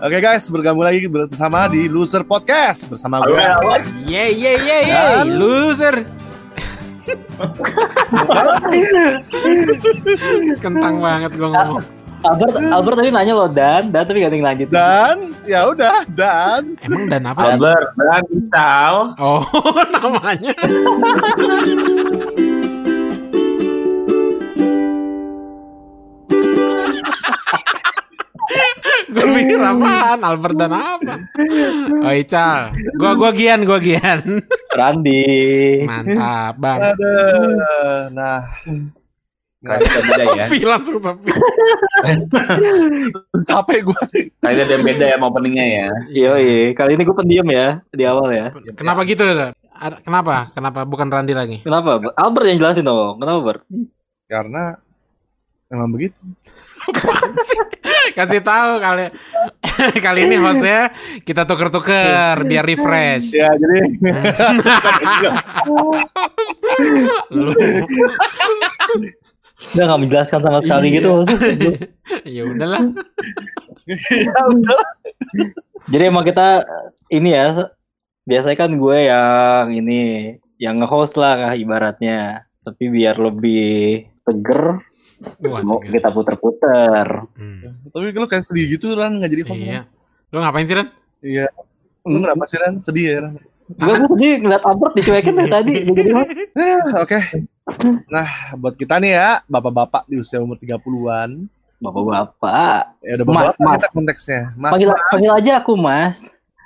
Oke guys, bergabung lagi bersama di Loser Podcast bersama gue. Yeay yeay yeay yeay loser. Kentang banget gua ngomong. Albert, Albert tadi nanya loh Dan, Dan tapi gak lanjut. Dan ya udah dan Emang dan apa? Albert dan Ical. Oh namanya. Pikir apaan Albert dan apa Oh Ical Gua gua Gian gua Gian Randi. Mantap bang Aduh, nah Kayaknya beda ya. Sepi langsung sepi capek gue. Kayaknya ada yang beda ya openingnya ya. Iya, iya. Kali ini gue pendiam ya di awal ya. Kenapa gitu Kenapa? Kenapa bukan Randi lagi? Kenapa? Ber? Albert yang jelasin dong. Kenapa Ber? Karena emang begitu. Kasih tahu kali kali ini hostnya kita tuker-tuker biar refresh. Ya jadi Lu Udah gak menjelaskan sama sekali Iya. gitu. maksudnya. ya udahlah. ya udah. Jadi emang kita ini ya. Biasanya kan gue yang ini yang nge-host lah ibaratnya. Tapi biar lebih seger, mau kita puter-puter. Hmm. Tapi lu kayak sedih gitu Ran nggak jadi host. Iya. Lu ngapain sih Ren? Iya. Lu kenapa sih Ran? Sedih ya Ran? Gue gue sedih ngeliat Albert dicuekin dari tadi. Oke. Nah, buat kita nih ya, bapak-bapak di usia umur 30-an. Bapak-bapak. Ya udah Mas, bapak mas. kita konteksnya. Mas, Panggil, mas. panggil aja aku mas.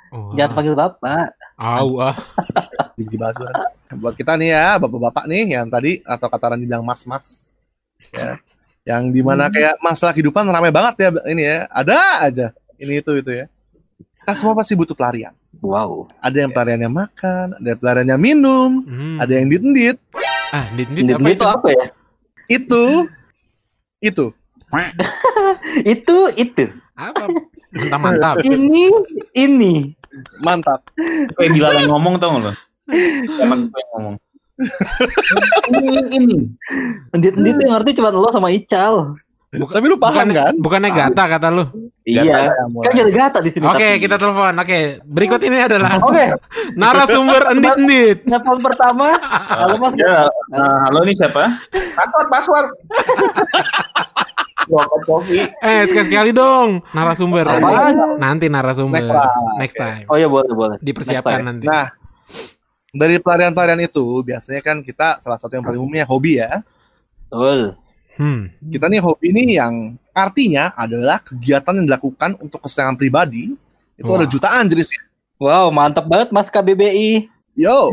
Oh. Jangan panggil bapak. Au ah. Jijik banget suara. Buat kita nih ya, bapak-bapak nih yang tadi atau kata Ran dibilang mas-mas. Ya. Yang di mana kayak masalah kehidupan ramai banget ya ini ya. Ada aja ini itu itu ya. Kita semua pasti butuh pelarian. Wow. Ada yang pelariannya makan, ada yang pelariannya minum, Hmm. ada yang dit-dit. Ah, dit dit Ini apa itu itu? apa ya? Itu itu Itu itu. Apa? Mantap mantap. Ini ini. mantap. Kayak yang ngomong tau lo? Emang ngomong. Ini ini. Endit-endit tuh yang ngerti cuma lo sama Ical. Tapi lu paham Bukannya, kan? bukannya gata kata lu. Iya. Kan jadi gata di sini. Oke, tapi. kita telepon. Oke, berikut ini adalah Oke. narasumber endit-endit. Telepon pertama. Halo Mas. Ya, nah, halo nih siapa? Password, password. Eh, sekali-sekali dong narasumber. Apaan? Nanti narasumber. Next time. Next time. Oh ya boleh boleh. Dipersiapkan nanti. Nah, dari pelarian-pelarian itu biasanya kan kita salah satu yang paling umumnya hobi ya. Betul. Hmm. Kita nih hobi nih yang artinya adalah kegiatan yang dilakukan untuk kesenangan pribadi. Itu Wah. ada jutaan jenisnya. Wow mantap banget Mas KBBI. Yo.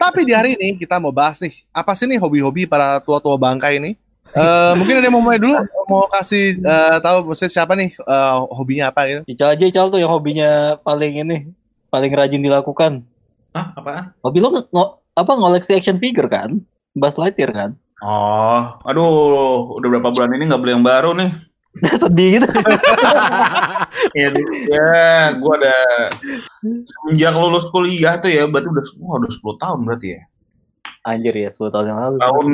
Tapi di hari ini kita mau bahas nih, apa sih nih hobi-hobi para tua-tua bangkai ini? Eh mungkin ada yang mau mulai dulu, mau kasih eh, tahu maksudnya siapa nih eh, hobinya apa gitu. Ical aja Ical tuh yang hobinya paling ini paling rajin dilakukan. Hah, apaan? Hobi lo ngo- apa ngoleksi action figure kan? Buzz Lightyear kan? Oh, aduh, udah berapa bulan ini nggak beli yang baru nih. Sedih gitu. Ya, ya gue ada semenjak lulus kuliah tuh ya, berarti udah, wah, udah 10 tahun berarti ya. Anjir ya 10 tahun yang lalu. Tahun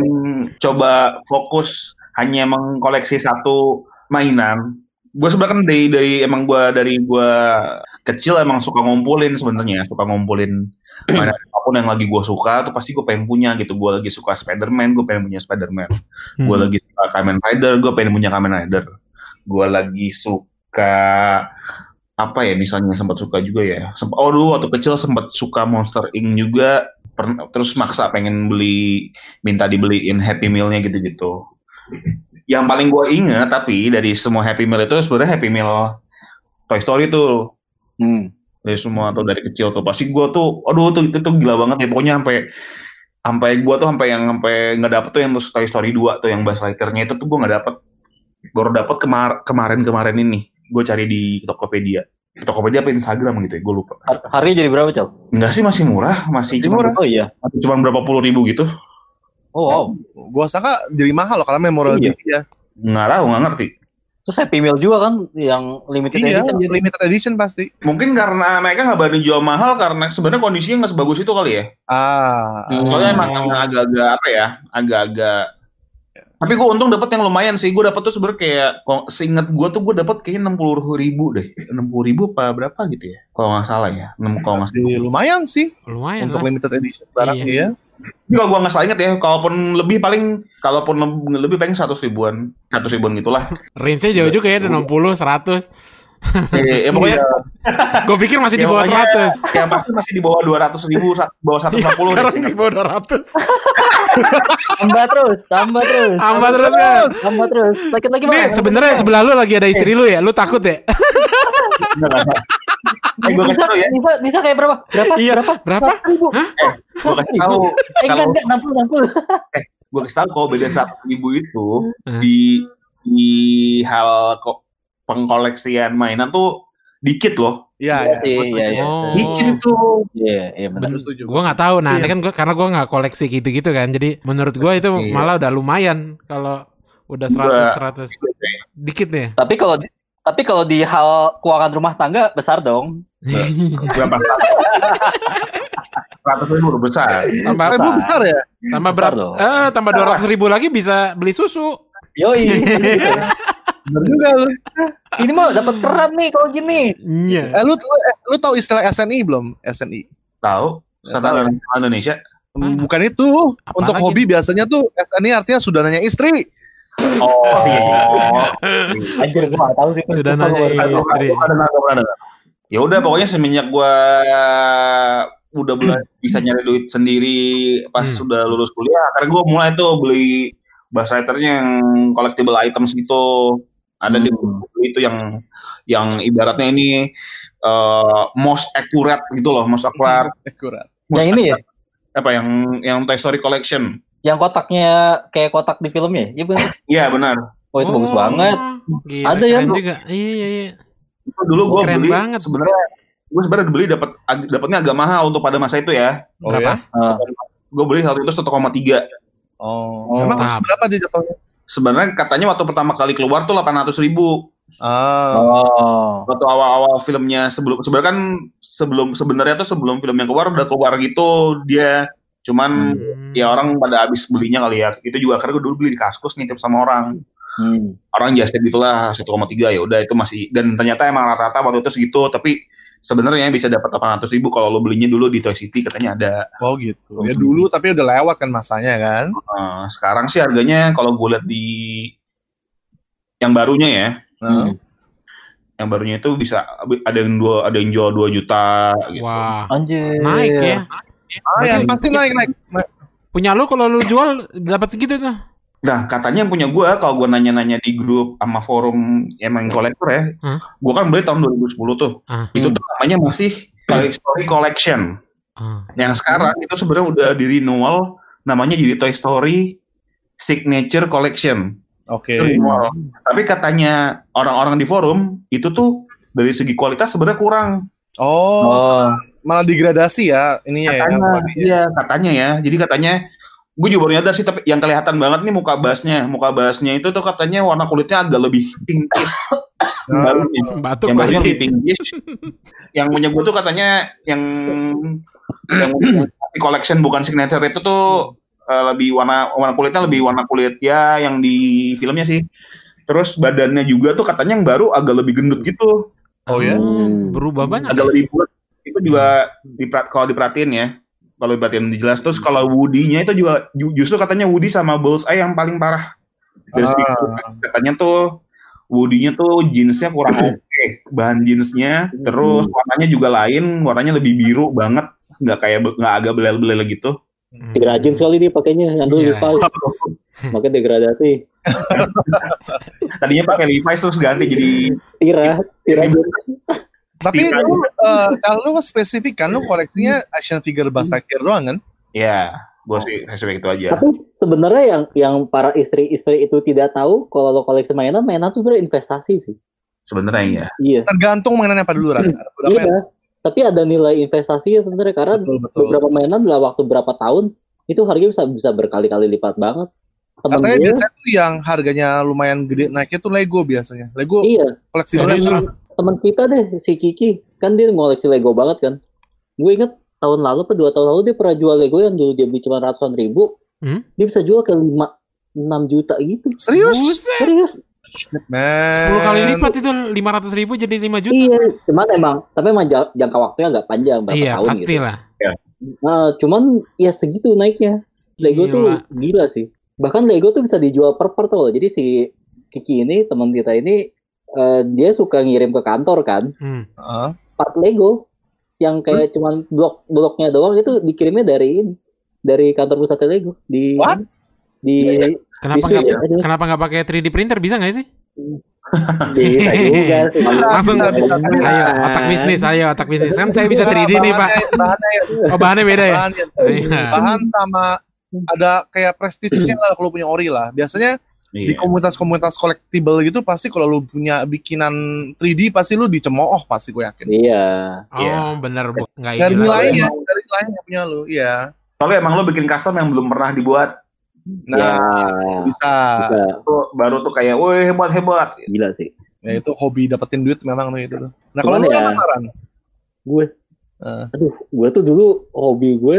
coba fokus hanya mengkoleksi satu mainan. Gue sebenarnya kan dari, dari emang gue dari gue kecil emang suka ngumpulin sebenarnya, suka ngumpulin mainan apa pun yang lagi gue suka tuh pasti gue pengen punya gitu. Gue lagi suka Spider-Man, gue pengen punya Spider-Man. Hmm. Gue lagi suka Kamen Rider, gue pengen punya Kamen Rider. Gue lagi suka apa ya misalnya sempat suka juga ya. Sempat, oh dulu waktu kecil sempat suka Monster Inc juga. Terus maksa pengen beli, minta dibeliin Happy Meal-nya gitu-gitu. Yang paling gue inget tapi dari semua Happy Meal itu sebenarnya Happy Meal Toy Story tuh Hmm. dari semua atau dari kecil tuh pasti gue tuh aduh tuh itu tuh gila banget ya pokoknya sampai sampai gue tuh sampai yang sampai nggak dapet tuh yang tuh Toy Story 2 tuh yang Buzz Lightyear-nya itu tuh gue nggak dapet baru dapet kemar kemarin kemarin ini gue cari di Tokopedia Tokopedia apa Instagram gitu ya gue lupa Har- Harganya jadi berapa Cal? enggak sih masih murah masih Masih cuma murah. Oh iya. cuma berapa puluh ribu gitu Oh wow. Gua sangka jadi mahal loh karena memorabilia. Iya. nggak tahu nggak ngerti Terus Happy Meal juga kan yang limited Iya, edition jadi. limited edition pasti. mungkin karena mereka nggak berani jual mahal karena sebenarnya kondisinya nggak sebagus itu kali ya Ah, Hmm. soalnya emang agak-agak apa ya agak-agak Tapi gue untung dapet yang lumayan sih. Gue dapet tuh sebenernya kayak, seinget gue tuh gue dapet kayaknya enam puluh ribu deh. Enam puluh ribu apa berapa gitu ya? Kalau nggak salah ya. Enam kalau nggak Masih lumayan sih Lumayan untuk lah. limited edition barang Iya. ya. Kalau gue nggak salah inget ya, kalaupun lebih paling, kalaupun lebih, paling seratus ribuan, seratus ribuan gitulah. Range-nya jauh juga ya, 60, 100. Eh, ya pokoknya Gue pikir masih di Ya, bawah 100. yang pasti masih di bawah dua ratus ribu, bawah satu Iya, puluh. sekarang di bawah 200. Tambah terus, tambah terus. Tambah terus kan. Tambah terus. Sakit lagi Nih, sebenarnya sebelah lu lagi ada istri lu ya. Lu takut ya? Eh, gue kasih tau ya, Bisa, bisa kayak berapa? Berapa? Iya, Berapa? berapa? ribu. gue kasih tahu Eh, enggak, kalau enggak, 60, 60. gue kasih tahu kalau beda seratus ribu itu Hah? di di hal kok pengkoleksian mainan tuh dikit loh, Iya, Iya iya. iya, iya. Oh. dikit itu. Iya, iya benar. Gue nggak tahu. Nah, Iya. ini kan gua, karena gue nggak koleksi gitu-gitu kan. Jadi menurut gue itu malah udah lumayan kalau udah 100 100 dikit nih. Tapi kalau tapi kalau di hal keuangan rumah tangga besar dong. Berapa? Seratus ribu besar. tambah Ribu besar ya? tambah besar berapa? dong. Eh, tambah 200 ribu lagi bisa beli susu. Yoi. Bener juga lu. Ini mah dapat keran nih kalau gini. Iya. Eh, lu, lu, eh, lu tahu istilah SNI belum? SNI. Tahu? Standar Indonesia. Bukan itu. Apa Untuk lagi? hobi biasanya tuh SNI artinya saudaranya istri. Oh iya. Anjir gua enggak tahu sih. Sudah nanya istri. Ya udah pokoknya semenjak gua udah mulai bisa nyari duit sendiri pas Hmm. sudah lulus kuliah, karena gua mulai tuh beli bahasa writernya yang collectible items gitu. Ada di Hmm. buku itu yang yang ibaratnya ini eh, most accurate gitu loh, most accurate. Most Yang ini ya? accurate. Apa yang yang Toy Story Collection? Yang kotaknya kayak kotak di filmnya. Iya benar. Iya benar. Oh itu bagus Oh, banget. Gila, Ada yang- keren juga. Iya, iya, iya. Itu dulu gua Keren beli banget. sebenarnya gue sebenarnya beli dapat dapatnya agak mahal untuk pada masa itu ya. Oh Berapa? ya? Gue beli waktu itu 1,3. Oh. Oh, Emang tahap. berapa di jatuhnya? Sebenarnya katanya waktu pertama kali keluar tuh 800 ribu. Oh. Waktu awal-awal filmnya sebelum sebenarnya kan sebelum sebenarnya tuh sebelum film yang keluar udah keluar gitu dia. Cuman Hmm. ya orang pada habis belinya kali ya. Itu juga karena gue dulu beli di Kaskus nitip sama orang. Hmm. Orang just tip gitulah 1,3 ya udah itu masih dan ternyata emang rata-rata waktu itu segitu tapi sebenarnya bisa dapat 800 ribu kalau lo belinya dulu di Toy City katanya ada. Oh gitu. Ya dulu tapi udah lewat kan masanya kan. Eh, sekarang sih harganya kalau gue lihat di yang barunya ya, Nah. yang barunya itu bisa ada yang dua ada yang jual 2 juta gitu. Wah, Anjir. naik ya. Ah, yang pasti naik naik. Punya lu kalau lu jual dapat segitu tuh. Nah, katanya yang punya gue kalau gue nanya-nanya di grup sama forum emang kolektor ya, Hah? gue kan beli tahun 2010 tuh. Ah. Itu tuh namanya masih Toy Story Collection. Ah. Yang sekarang itu sebenarnya udah di renewal namanya jadi Toy Story Signature Collection. Oke. Renewal. Tapi katanya orang-orang di forum itu tuh dari segi kualitas sebenarnya kurang. Oh, Oh. Malah degradasi ya ininya ya. katanya, bodinya. iya katanya ya. Jadi katanya gue juga baru nyadar sih tapi yang kelihatan banget nih muka basnya. Muka basnya itu tuh katanya warna kulitnya agak lebih pinkish. Batuk yang lagi. lebih pinkish. yang punya gue tuh katanya yang yang di collection bukan signature itu tuh eh, lebih warna warna kulitnya lebih warna kulit ya yang di filmnya sih. Terus badannya juga tuh katanya yang baru agak lebih gendut gitu. Oh ya. Hmm, berubah banyak. agak ya? lebih bulat itu juga diperat, kalau diperhatiin ya kalau diperhatiin jelas terus kalau Woody-nya itu juga ju- justru katanya Woody sama Bullseye yang paling parah dari segi Ah. katanya tuh Woody-nya tuh jeansnya kurang oke bahan jeansnya terus warnanya juga lain warnanya lebih biru banget nggak kayak nggak agak belel-belel gitu Hmm. Degradasi sekali nih pakainya. Yang dulu Iya. Levi's. Makanya degradasi. tadinya pakai Levi's terus ganti jadi Tira, tira jeans. Tapi Iya. lu eh, kalau lu spesifik kan lu koleksinya action figure Basakir doang kan? ya gue sih respect itu aja Tapi sebenarnya yang yang para istri-istri itu tidak tahu kalau lo koleksi mainan, mainan itu sebenarnya investasi sih. sebenarnya ya Iya. Tergantung mainannya apa dulu yang- Iya. Tapi ada nilai investasi ya sebenarnya karena betul betul. beberapa mainan dalam waktu berapa tahun itu harganya bisa bisa berkali-kali lipat banget. Temen Katanya gue, biasanya tuh yang harganya lumayan gede naiknya tuh Lego biasanya. Lego iya, koleksi lu? Teman kita deh si Kiki kan dia ngoleksi Lego banget kan. Gue inget tahun lalu atau dua tahun lalu dia pernah jual Lego yang dulu dia beli cuma ratusan ribu, Hmm? dia bisa jual ke lima 6 juta gitu. Serius? Buset. Serius? 10 kali lipat itu 500 ribu jadi 5 juta. Iya, cuman emang tapi emang jang- jangka waktunya agak panjang berapa Iya, tahun gitu. pastilah. Nah, cuman ya segitu naiknya. Lego tuh Gila. gila sih. Bahkan Lego tuh bisa dijual per per tuh. Jadi si Kiki ini teman kita ini eh, dia suka ngirim ke kantor kan Hmm. Heeh. part Lego yang kayak cuman blok bloknya doang itu dikirimnya dari ini dari kantor pusat Lego di What? di Kenapa di Swiss nggak ya. kenapa nggak pakai 3D printer bisa nggak sih? Bisa juga sih. Langsung Bisa, bisa, bisa. ayo otak bisnis, ayo otak bisnis. Kan saya bisa 3D nih, Pak. Bahannya- Bahannya, Oh, bahannya beda ya? bahan, Iya. bahan sama ada kayak prestige-nya lah kalau punya ori lah. Biasanya di Iya. komunitas-komunitas collectible gitu pasti kalau lu punya bikinan 3D pasti lu dicemooh pasti gue yakin. Iya. Oh, bener bu. Nggak Dari ini lagi. nilainya, dari nilainya punya lu, iya. Soalnya emang lo bikin custom yang belum pernah dibuat, Nah, ya, bisa. bisa. tuh baru tuh kayak, woi hebat hebat. Gila sih. Ya itu hobi dapetin duit memang tuh itu tuh. Nah, kalau lu ya- Taran? Gue Eh. aduh, gue tuh dulu hobi gue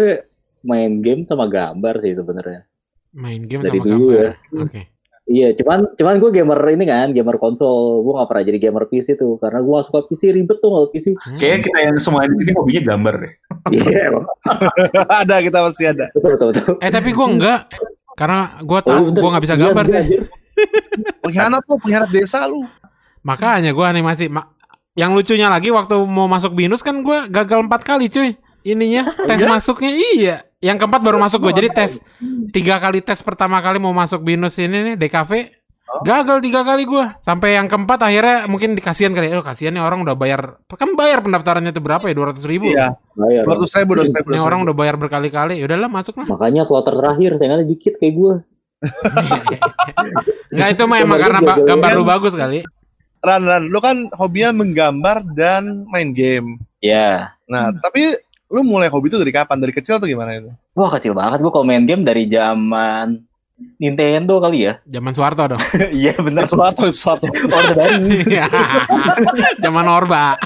main game sama gambar sih sebenarnya. Main game Dari sama dulu gambar. ya. Oke. Iya, cuman cuman gue gamer ini kan, gamer konsol. Gue gak pernah jadi gamer PC tuh karena gue suka PC ribet tuh kalau PC. Hmm. Kayaknya kita yang semua di sini hobinya gambar deh. Iya, ada kita masih ada. betul betul betul. Eh tapi gue enggak. Karena gue Oh, tahu bentar. gue nggak bisa Iya, gambar iya, sih. anjir. Pengkhianat lu, pengkhianat desa lu. Makanya gue animasi. Ma- yang lucunya lagi waktu mau masuk binus kan gue gagal empat kali cuy. Ininya tes Iya? masuknya iya. Yang keempat baru masuk gue. Jadi tes tiga kali tes pertama kali mau masuk binus ini nih DKV. Gagal tiga kali gue Sampai yang keempat akhirnya mungkin dikasihan kali Oh kasihan nih orang udah bayar Kan bayar pendaftarannya tuh berapa ya 200 ribu Iya, Bayar. dua ratus ribu, dua ribu. Ini orang udah bayar berkali-kali Yaudahlah masuk lah Makanya kloter terakhir saya dikit kayak gue. Enggak itu mah emang karena ba- gambar lu bagus kali Ran, Ran, lu kan hobinya menggambar dan main game. Ya. Nah, tapi lu mulai hobi itu dari kapan? Dari kecil atau gimana itu? Wah kecil banget gue kalau main game dari zaman Nintendo kali ya. Zaman Soeharto dong Iya bener. Suatu, suatu. Orde baru. Zaman Orba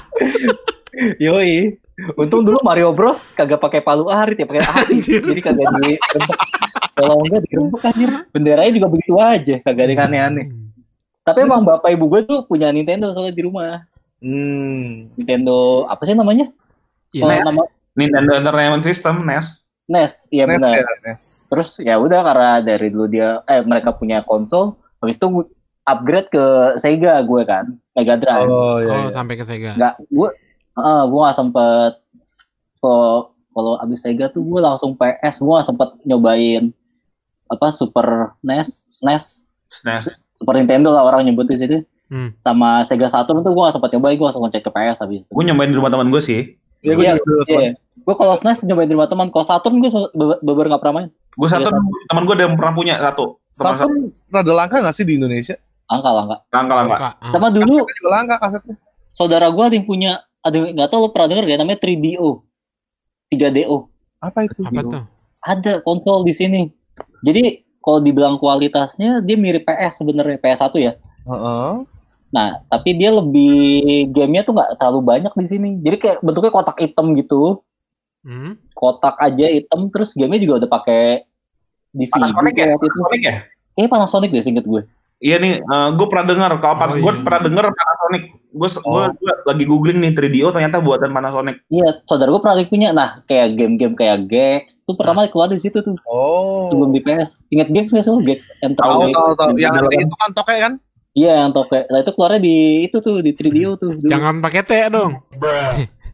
Yoi. Untung dulu Mario Bros kagak pakai palu arit ya pakai arit. Jadi kagak dirembek. Kalau enggak dirembek anjir. Benderanya juga begitu aja, kagak ada yang aneh-aneh. Tapi emang bapak ibu gue tuh punya Nintendo soalnya di rumah. Hmm. Nintendo apa sih namanya? Iya, Kalau nama Nintendo Entertainment System, NES. NES, iya Nes benar. ya, Nes. Terus ya udah karena dari dulu dia eh mereka punya konsol, habis itu gue upgrade ke Sega gue kan, Mega Drive. Oh, iya, Oh iya. sampai ke Sega Enggak, gue eh gue gak sempet kalau kalau abis Sega tuh gue langsung PS, gue gak sempet nyobain apa Super NES, SNES, SNES. Super Nintendo lah orang nyebut di situ. Hmm. Sama Sega Saturn tuh gue gak sempet nyobain, gue langsung ngecek ke PS habis. itu. Gue nyobain di rumah teman gue sih. Iya, gue Iya, juga dulu. Iya. Gue kalau SNES nyobain di rumah teman, kalau Saturn gue beber gak pernah main. Gue satu teman gue ada yang pernah punya satu. Saturn rada langka gak sih di Indonesia? Angka lah enggak. Langka langka. Angka. Ah. Sama dulu Kasetnya juga langka kasetnya. saudara gue ada yang punya, ada yang nggak tahu lo pernah denger gak namanya 3DO, 3DO. Apa itu? Apa tuh? Ada konsol di sini. Jadi kalau dibilang kualitasnya dia mirip PS sebenarnya PS1 ya. Heeh. Nah, tapi dia lebih gamenya tuh nggak terlalu banyak di sini. Jadi kayak bentuknya kotak hitam gitu, Hmm? kotak aja hitam, terus gamenya juga udah pakai DVD Panasonic ya? kayak waktu itu. Panasonic ya? Eh Panasonic deh singkat gue. Iya nih, gue pernah dengar. Kalau Oh, gue iya. pernah dengar Panasonic. Gue Oh. lagi googling nih 3DO ternyata buatan Panasonic. Iya, saudara gue pernah punya. Nah, kayak game-game kayak Gex, tuh pertama keluar di situ tuh Oh. sebelum di PS. Ingat Gex nggak sih lo? Gex Tahu, tahu, tahu. Yang itu kan toke kan? Iya, yang toke. Nah, itu keluarnya di itu tuh di 3DO tuh. dulu. Jangan pakai T dong.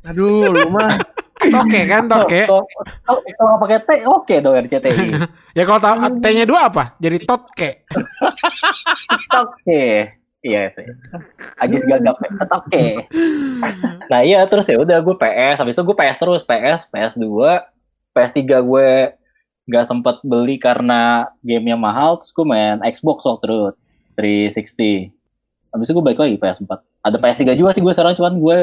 Aduh, lu mah. Toke kan toke. Kalau pakai T, oke dong RCTI. Ya kalau tahu T-nya dua apa? Jadi totke. Oke. Iya sih. Agis gagap ya. Oke. Nah iya terus ya udah gue PS. Habis itu gue PS terus. PS, PS2, PS3 gue nggak sempet beli karena gamenya mahal. Terus gue main Xbox waktu itu 360. Habis itu gue balik lagi PS4. Ada PS3 juga sih gue sekarang cuman gue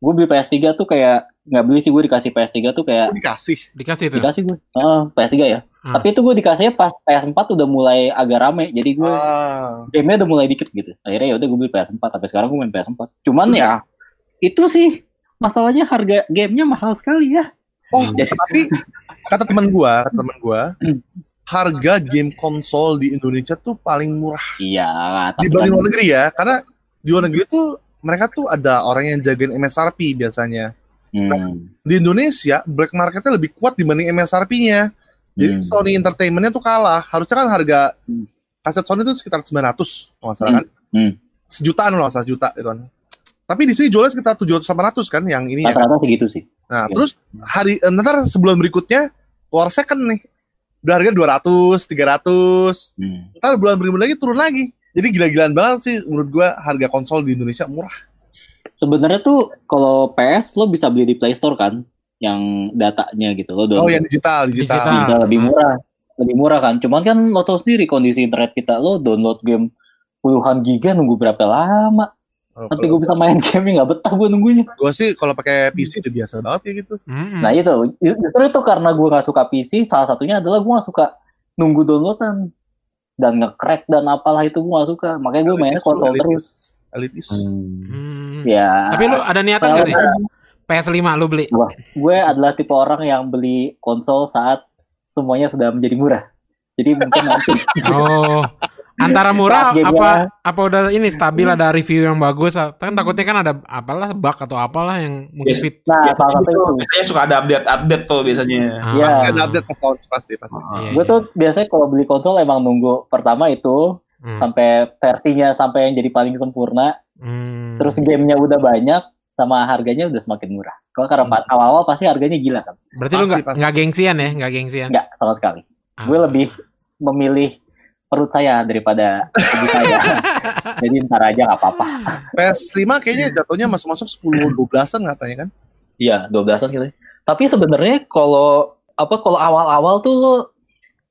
gue beli PS3 tuh kayak nggak beli sih gue dikasih PS3 tuh kayak dikasih. Dikasih tuh. dikasih gue. Heeh, PS3 ya. Hmm. Tapi itu gue dikasihnya pas PS4 udah mulai agak rame. Jadi gue Ah. gamenya udah mulai dikit gitu. Akhirnya ya udah gue beli PS4 sampai sekarang gue main PS4. Cuman ya itu sih masalahnya harga gamenya mahal sekali ya. Oh, Jadi- tapi kata teman gua, kata teman gua, Hmm. Harga game konsol di Indonesia tuh paling murah Iya, dibanding kan- luar negeri ya. Karena di luar negeri tuh mereka tuh ada orang yang jagain MSRP biasanya. Hmm, Di Indonesia black marketnya lebih kuat dibanding MSRP-nya. Jadi hmm. Sony Entertainment-nya tuh kalah. Harusnya kan harga Hmm. kaset Sony itu sekitar 900 kalau salah kan. Hmm. Sejutaan loh, salah juta gitu kan. Tapi di sini jualnya sekitar 700 800 kan yang ini ya. Rata-rata segitu sih. Nah, Iya. terus hari eh, ntar sebulan berikutnya keluar second nih. Udah harga 200, 300. Hmm. Ntar bulan berikutnya lagi turun lagi. Jadi gila-gilaan banget sih menurut gua harga konsol di Indonesia murah. Sebenarnya tuh kalau PS lo bisa beli di Play Store kan, yang datanya gitu lo Oh, yang digital, digital. Digital. Lebih Hmm. murah, lebih murah kan. Cuman kan lo tau sendiri kondisi internet kita lo download game puluhan giga nunggu berapa lama. Oh, Nanti gue bisa main game nggak betah gue nunggunya. gua sih kalau pakai PC udah biasa banget kayak gitu. Mm-mm. Nah itu, justru itu karena gue nggak suka PC. Salah satunya adalah gue nggak suka nunggu downloadan dan nge-crack dan apalah itu gue nggak suka. Makanya gue mainnya konsol elitis, terus. Elitis. Hmm. Ya. Tapi lu ada niatan gak nih? PS5 lu beli? gue adalah tipe orang yang beli konsol saat semuanya sudah menjadi murah. Jadi mungkin nanti Oh. Antara murah apa apa udah ini stabil ada review yang bagus kan takutnya kan ada apalah bug atau apalah yang mungkin Yes. fit. nah salah satu itu. Biasanya suka ada update-update tuh biasanya. Ah. Iya. Pasti ada update pas tahun pasti pasti. Iya, Gue iya. tuh biasanya kalau beli konsol emang nunggu pertama itu Hmm. sampai versinya sampai yang jadi paling sempurna, Hmm. terus gamenya udah banyak sama harganya udah semakin murah. Kalau karena Hmm. awal-awal pasti harganya gila kan? berarti lu Pasti, nggak pasti. nggak gengsian ya, nggak gengsian. Enggak sama sekali. Ah. Gue lebih memilih perut saya daripada hobi saya. Jadi ntar aja nggak apa-apa. PS5 kayaknya jatuhnya masuk-masuk 10 12-an katanya kan. Iya, 12-an gitu. Tapi sebenarnya kalau apa kalau awal-awal tuh lo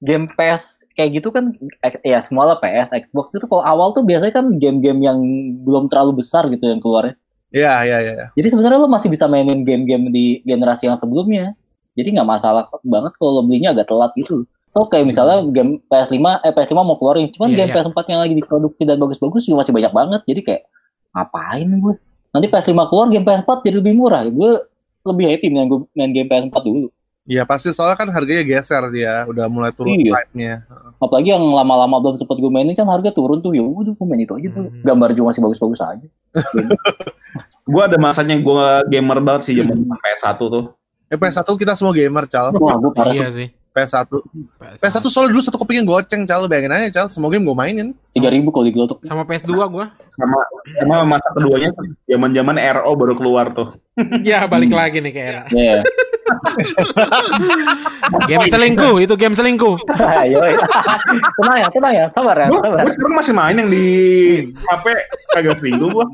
game PS kayak gitu kan eh, ya semua lah PS, Xbox itu kalau awal tuh biasanya kan game-game yang belum terlalu besar gitu yang keluarnya. Iya, iya, iya. iya. Jadi sebenarnya lo masih bisa mainin game-game di generasi yang sebelumnya. Jadi nggak masalah banget kalau lo belinya agak telat gitu. Tuh kayak misalnya game PS5, eh PS5 mau keluarin, cuman Iya, game iya. PS4 yang lagi diproduksi dan bagus-bagus juga masih banyak banget. Jadi kayak ngapain gue? Nanti PS5 keluar game PS4 jadi lebih murah. Gue lebih happy main, gue- main game PS4 dulu. Iya, pasti soalnya kan harganya geser dia, udah mulai turun Iya. hype-nya. Apalagi yang lama-lama belum sempat gue mainin kan harga turun tuh. Ya udah gue main itu aja tuh. Hmm. Gambar juga masih bagus-bagus aja. Gue ada masanya gue gamer banget sih zaman PS1 tuh. Eh, PS1 kita semua gamer, Cal. Wah, gue parah Iya sih. PS1. PS1 soalnya dulu satu kepingin goceng, Cal. Bayangin aja, Cal. Semua game gue mainin. tiga ribu kalau digelotok. Sama PS2 gua. Sama sama masa keduanya zaman-zaman RO baru keluar tuh. Ya balik lagi nih ke era. Ya. Game selingkuh, itu game selingkuh. Ayo. tenang ya, tenang ya, sabar ya, Gue sabar. sekarang masih main yang di HP kagak seminggu gue.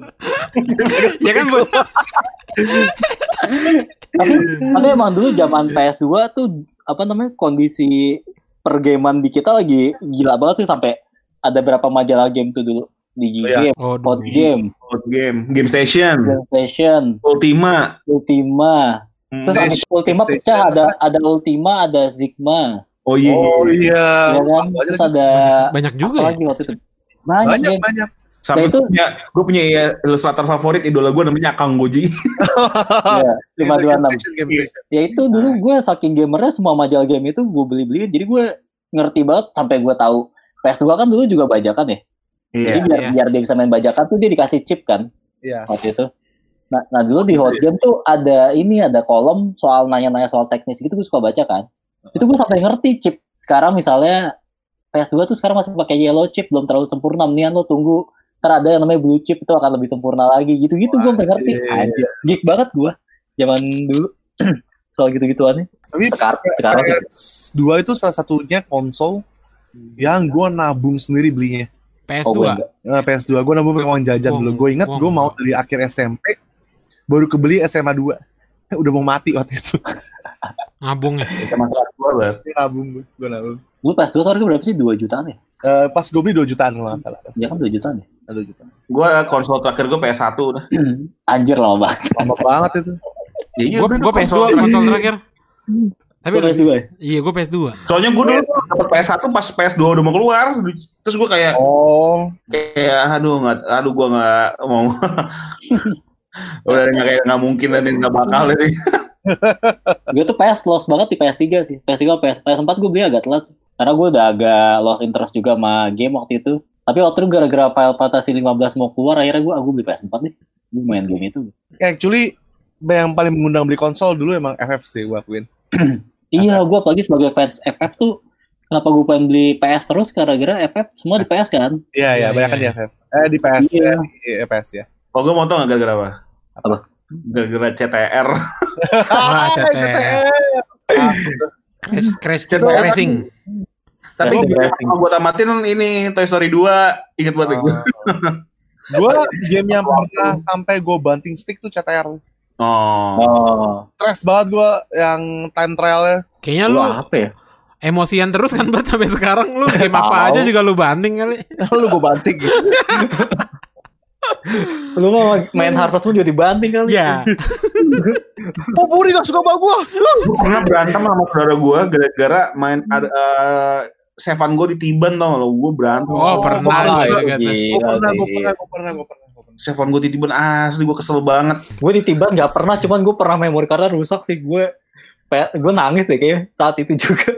ya kan, Bu? tapi tapi emang dulu zaman PS2 tuh apa namanya kondisi pergaman di kita lagi gila banget sih sampai ada berapa majalah game tuh dulu di Oh, iya. game, Oh, Hot Game, Out game, Game Station, PlayStation, Ultima. Ultima. Hmm. Terus sampai Station, Ultima pecah ada ada Ultima, ada Sigma, Oh iya. Oh iya. ya kan? Banyak Terus ada Banyak apa juga ya. lagi waktu itu? Banyak, banyak, game. banyak. Sama Nah, itu- punya, gue punya ya, ilustrator favorit idola gue namanya Akang Goji. Iya, 526. Game Station, Game Station. Ya itu dulu gue saking gamernya semua majalah game itu gue beli-beliin. Jadi gue ngerti banget sampai gue tahu PS2 kan dulu juga bajakan ya. Jadi biar, Iya. biar dia bisa main bajakan tuh dia dikasih chip kan Iya. waktu itu. Nah, nah dulu di Hot Game tuh ada ini ada kolom soal nanya-nanya soal teknis gitu gue suka baca kan. Itu gue sampai ngerti chip. Sekarang misalnya PS2 tuh sekarang masih pakai yellow chip belum terlalu sempurna. Mendingan lo tunggu ntar ada yang namanya blue chip itu akan lebih sempurna lagi gitu-gitu gue ngerti. Wajib. Anjir, geek banget gue zaman dulu soal gitu-gituannya. Tapi Sekarang sekarang PS2 itu salah satunya konsol yang gue nabung sendiri belinya. PS2. Oh. Nah, PS2 gue nabung pakai uang jajan dulu. Gue ingat gue mau dari akhir SMP baru kebeli SMA 2. Udah mau mati waktu itu. Ngabung ya. Sama kelas gue berarti. Gue nabung gue, nabung. Lu PS2 tuh harga berapa sih? 2 jutaan ya? Eh, pas gue beli 2 jutaan kalau nggak salah. Ya kan 2 jutaan ya? 2 jutaan. Gue konsol terakhir gue PS1 udah. Anjir lama banget. Lama banget itu. Iya, Gue gue PS2 konsol terakhir. Tapi Lu PS2 ya? iya gue PS2. Soalnya gue dulu dapet PS1 pas PS2 udah mau keluar. Terus gue kayak, Oh, kayak aduh nggak, aduh gue nggak mau. udah nggak kayak nggak mungkin dan nggak bakal ini. gue tuh PS lost banget di PS3 sih. PS3 PS PS4 gue beli agak telat. sih. Karena gue udah agak lost interest juga sama game waktu itu. Tapi waktu itu gara-gara Final Fantasy 15 mau keluar, akhirnya gue aku beli PS4 nih. Gue main game itu. Actually yang paling mengundang beli konsol dulu emang FF sih gue akuin. Iya, gue apalagi sebagai fans FF tuh kenapa gue pengen beli PS terus gara-gara FF semua di PS kan? Iya iya Iya, banyak kan iya, di FF. Eh di PS Iya. eh, di PS ya. Oh, gue mau tau gak gara-gara apa? Apa? Gara-gara CTR. Ah, Ah, CTR. CTR. Ah, Crash, crash Cetak. racing. Tapi gue racing. gue tamatin ini Toy Story 2. Ingat banget gue. gue game yang pernah sampai gue banting stick tuh CTR. Oh. Oh, Stress banget gue yang time trialnya. Kayaknya lu lu apa ya? emosian terus kan Bert sampai sekarang lu game apa aja juga lu banding kali. Lu gue banting gitu. Lu mau main Harvest Moon juga dibanting kali. Ya. Oh Puri gak suka sama gue. Gue pernah berantem sama saudara gue gara-gara main ada eh, Sevan gue ditiban tau gak lo. Gue berantem. Oh, pernah gitu itu kata. Gue pernah, gue pernah, gue pernah, gue pernah. pernah. Sevan gue ditiban asli gue kesel banget. Gue ditiban nggak pernah, cuman gue pernah memory cardnya rusak sih. Gue gue nangis deh kayaknya saat itu juga.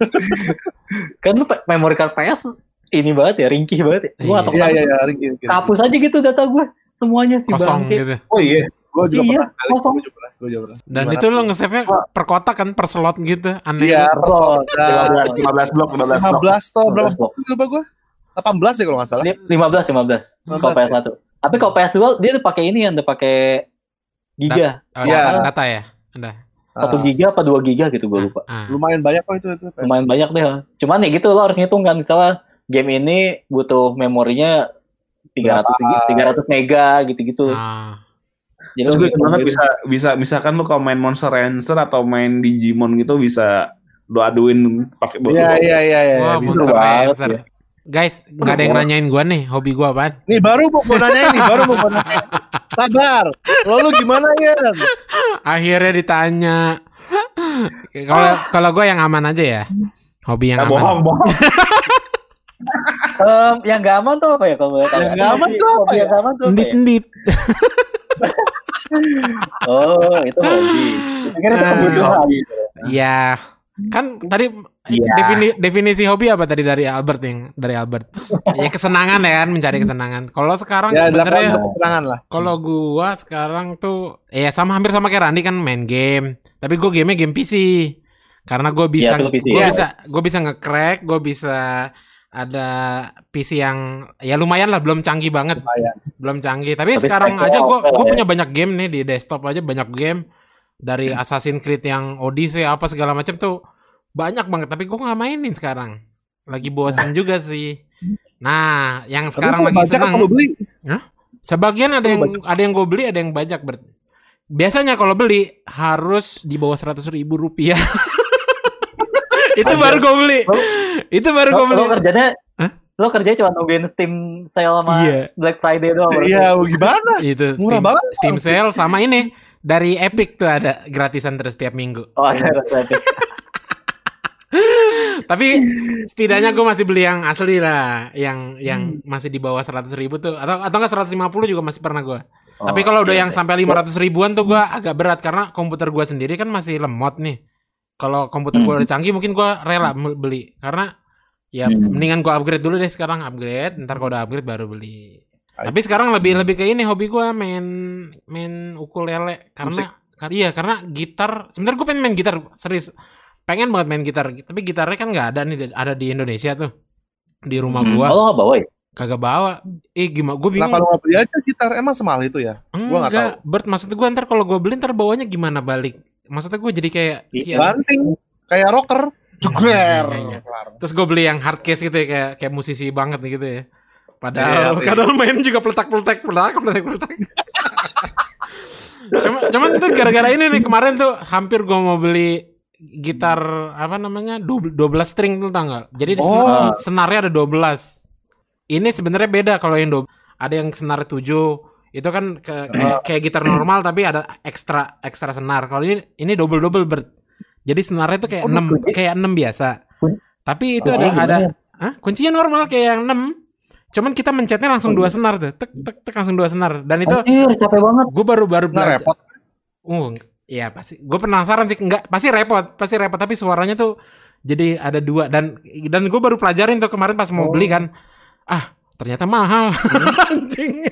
kan lu memory card PS ini banget ya, ringkih banget ya. Gue Iya. atau Iya iya iya, Ring, Ring, Ring. kapus aja gitu data gue. Semuanya sih Kosong bangke. gitu. Oh iya. Gue juga Iya, pernah kosong. Gue juga pernah. Gue juga pernah. Dan Gimana? itu lu nge-save-nya per kotak kan per slot gitu. Aneh. Iya, Oh, Nah, 15, 15 blok, 15 blok. 15 tuh berapa 15 blok. lupa gue? 18 ya kalau nggak salah. Li- 15 15 kalau 15 PS1. Tapi kalau PS2 dia udah pakai ini yang udah pakai giga. Oh, Iya. data, data ya. Ada. Satu Ah, giga apa dua giga gitu gue lupa. Ah. lumayan banyak kok itu itu. Lumayan banyak deh. Cuman ya gitu lo harus ngitung kan misalnya game ini butuh memorinya 300 Berapa? 300 mega gitu-gitu. Ah. Jadi Terus gue banget gitu. bisa bisa misalkan lu kalau main Monster Rancher atau main Digimon gitu bisa lu aduin pakai Iya iya iya iya. Wah, bisa. Monster banget Rancher. ya. Guys, nggak ada yang nanyain gua nih, hobi gua apaan? Nih baru mau gue nanya ini, baru mau gue nanya. Sabar. Lo lu gimana ya? Akhirnya ditanya. Kalau kalau gua yang aman aja ya. Hobi yang Ya, aman. bohong, bohong. Em, yang gak aman tuh apa ya kalau boleh tahu? Yang nggak aman tuh apa ya? Yang gak aman tuh apa ya? Endit-endit. Oh, itu hobi. Kira itu Ah. kebutuhan. Ya. Kan tadi Iya. defini- definisi hobi apa tadi dari Albert yang dari Albert? ya kesenangan ya kan, mencari kesenangan. Kalau sekarang Ya sebenarnya kesenangan lah. Kalau gua sekarang tuh ya sama hampir sama kayak Randy kan main game. Tapi gua gamenya game PC. Karena gue bisa Iya, itu PC. gua Yes. bisa gue bisa nge-crack, gue bisa ada PC yang ya lumayan lah belum canggih banget. Lumayan. Belum canggih. Tapi, Tapi sekarang aja lah gua ya. punya banyak game nih di desktop aja banyak game dari Assassin's Creed yang Odyssey apa segala macam tuh banyak banget tapi gua nggak mainin sekarang. Lagi bosan juga sih. Nah, yang sekarang Tapi lagi kalau bajak senang beli. Sebagian ada yang ada yang gue beli, ada yang bajak. Ber- Biasanya kalau beli harus di bawah seratus ribu rupiah. itu baru gue beli. Lo- itu baru gue beli. lo kerjanya Hah? lo kerjanya cuma nungguin Steam sale sama Iya. Black Friday doang. Iya, gimana? Itu Murah Steam, banget. Steam sale sama ini dari Epic tuh ada gratisan terus tiap minggu. Oh, ada berarti. Tapi setidaknya gue masih beli yang asli lah, yang yang masih di bawah seratus ribu tuh, atau atau nggak seratus lima puluh juga masih pernah gue. Tapi kalau udah iya, yang sampai 500 ribuan tuh gua agak berat karena komputer gua sendiri kan masih lemot nih. Kalau komputer gua Hmm. udah canggih mungkin gua rela me- beli karena ya Hmm. mendingan gua upgrade dulu deh sekarang upgrade, ntar kalau udah upgrade baru beli. Tapi sekarang lebih Hmm. lebih ke ini hobi gua main main ukulele karena kar- iya karena gitar. Sebenarnya gua pengen main gitar serius. Pengen banget main gitar, tapi gitarnya kan nggak ada nih ada di Indonesia tuh. Di rumah Hmm. gua Oh, lo nggak bawa ya? kagak bawa. Eh gimana? Gua bingung. Kenapa lu nggak beli aja gitar? Emang semahal itu ya? Gua nggak Enggak, Bert maksud gue ntar kalau gue beli ntar bawanya gimana balik? Maksudnya gue jadi kayak Iya. Banting kayak rocker. Jugler. Iya, iya, iya. Terus gue beli yang hard case gitu ya kayak kayak musisi banget nih gitu ya. Padahal iya. kadang main juga peletak-peletak, peletak, peletak, peletak. Cuma cuman tuh gara-gara ini nih kemarin tuh hampir gue mau beli gitar apa namanya 12 string tuh tanggal. Jadi di Oh. sen- senarnya ada 12. Ini sebenarnya beda kalau yang ada yang senar 7 itu kan ke- kayak, kayak gitar normal tapi ada ekstra ekstra senar. Kalau ini ini double double ber. Jadi senarnya itu kayak Oh, 6 kunci- kayak 6 biasa. Tapi itu kuncinya ada ada gimana? Hah? Kuncinya normal kayak yang 6. Cuman kita mencetnya langsung dua senar tuh. Tek tek tek langsung dua senar. Dan itu Anjir, capek banget. gue baru baru Nggak repot. Uh, Iya pasti. Gue penasaran sih. Enggak, pasti repot, pasti repot. Tapi suaranya tuh jadi ada dua dan dan gue baru pelajarin tuh kemarin pas mau Oh. beli kan. Ah ternyata mahal. Anjing.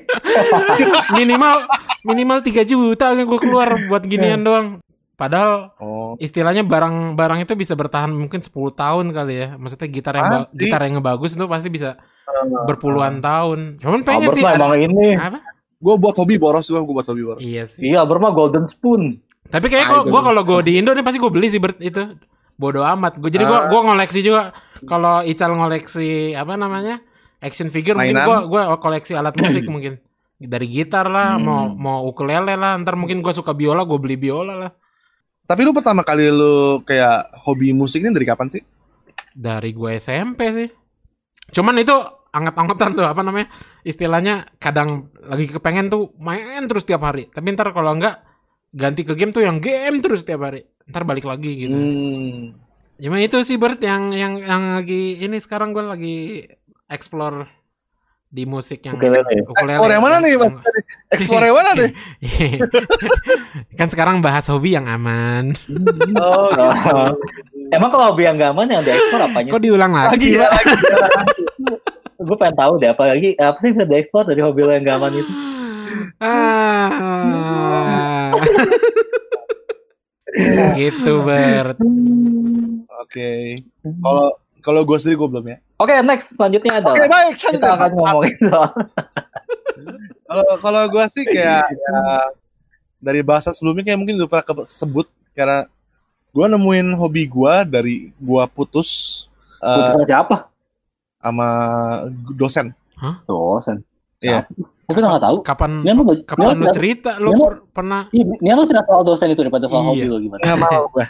minimal minimal 3 juta yang gue keluar buat ginian doang. Padahal Oh. istilahnya barang-barang itu bisa bertahan mungkin 10 tahun kali ya. Maksudnya gitar yang Pasti. gitar yang bagus itu pasti bisa berpuluhan tahun. Cuman pengen Albert sih ada- ini. apa? Gue buat hobi boros gue, gue buat hobi boros. Iya sih. Iya, Albert mah golden spoon. Tapi kayak Ah, kok itu. gua kalau gua di Indo nih pasti gua beli sih Bert itu. Bodoh amat. Gua jadi gua Ah. gua ngoleksi juga. Kalau Ical ngoleksi apa namanya? Action figure mungkin Mainan. gua gua koleksi alat musik mungkin. Dari gitar lah, Hmm. mau mau ukulele lah, ntar mungkin gua suka biola, gua beli biola lah. Tapi lu pertama kali lu kayak hobi musik ini dari kapan sih? Dari gua SMP sih. Cuman itu anget-angetan tuh apa namanya? Istilahnya kadang lagi kepengen tuh main terus tiap hari. Tapi ntar kalau enggak ganti ke game tuh yang game terus tiap hari. Ntar balik lagi gitu. Hmm. Cuma itu sih Bert yang yang yang lagi ini sekarang gue lagi explore di musik yang Ukulele. Explore yang mana nih, Mas? Explore yang mana nih? kan sekarang bahas hobi yang aman. Oh. Emang kalau hobi yang gak aman yang diekspor apanya? Kok diulang lagi? lagi ya, lagi. Gue pengen tahu deh apa lagi apa sih yang bisa diekspor dari hobi lo yang gak aman itu? Ah. gitu Bert. Oke. Kalau kalau gue sendiri gue belum ya. Oke, next selanjutnya Oke, adalah baik. kita selanjutnya. akan ngomongin soal Kalau kalau gue sih kayak ya, dari bahasa sebelumnya kayak mungkin udah pernah sebut karena gue nemuin hobi gue dari gue putus eh, putusan siapa? sama dosen. Dosen. Iya. Tapi nggak tahu. Kapan Nian lu kapan lu Nian- cerita lu Nian lu- per- pernah Nian lu cerita soal dosen itu daripada soal Iya. hobi lo gimana? Nggak mau gue.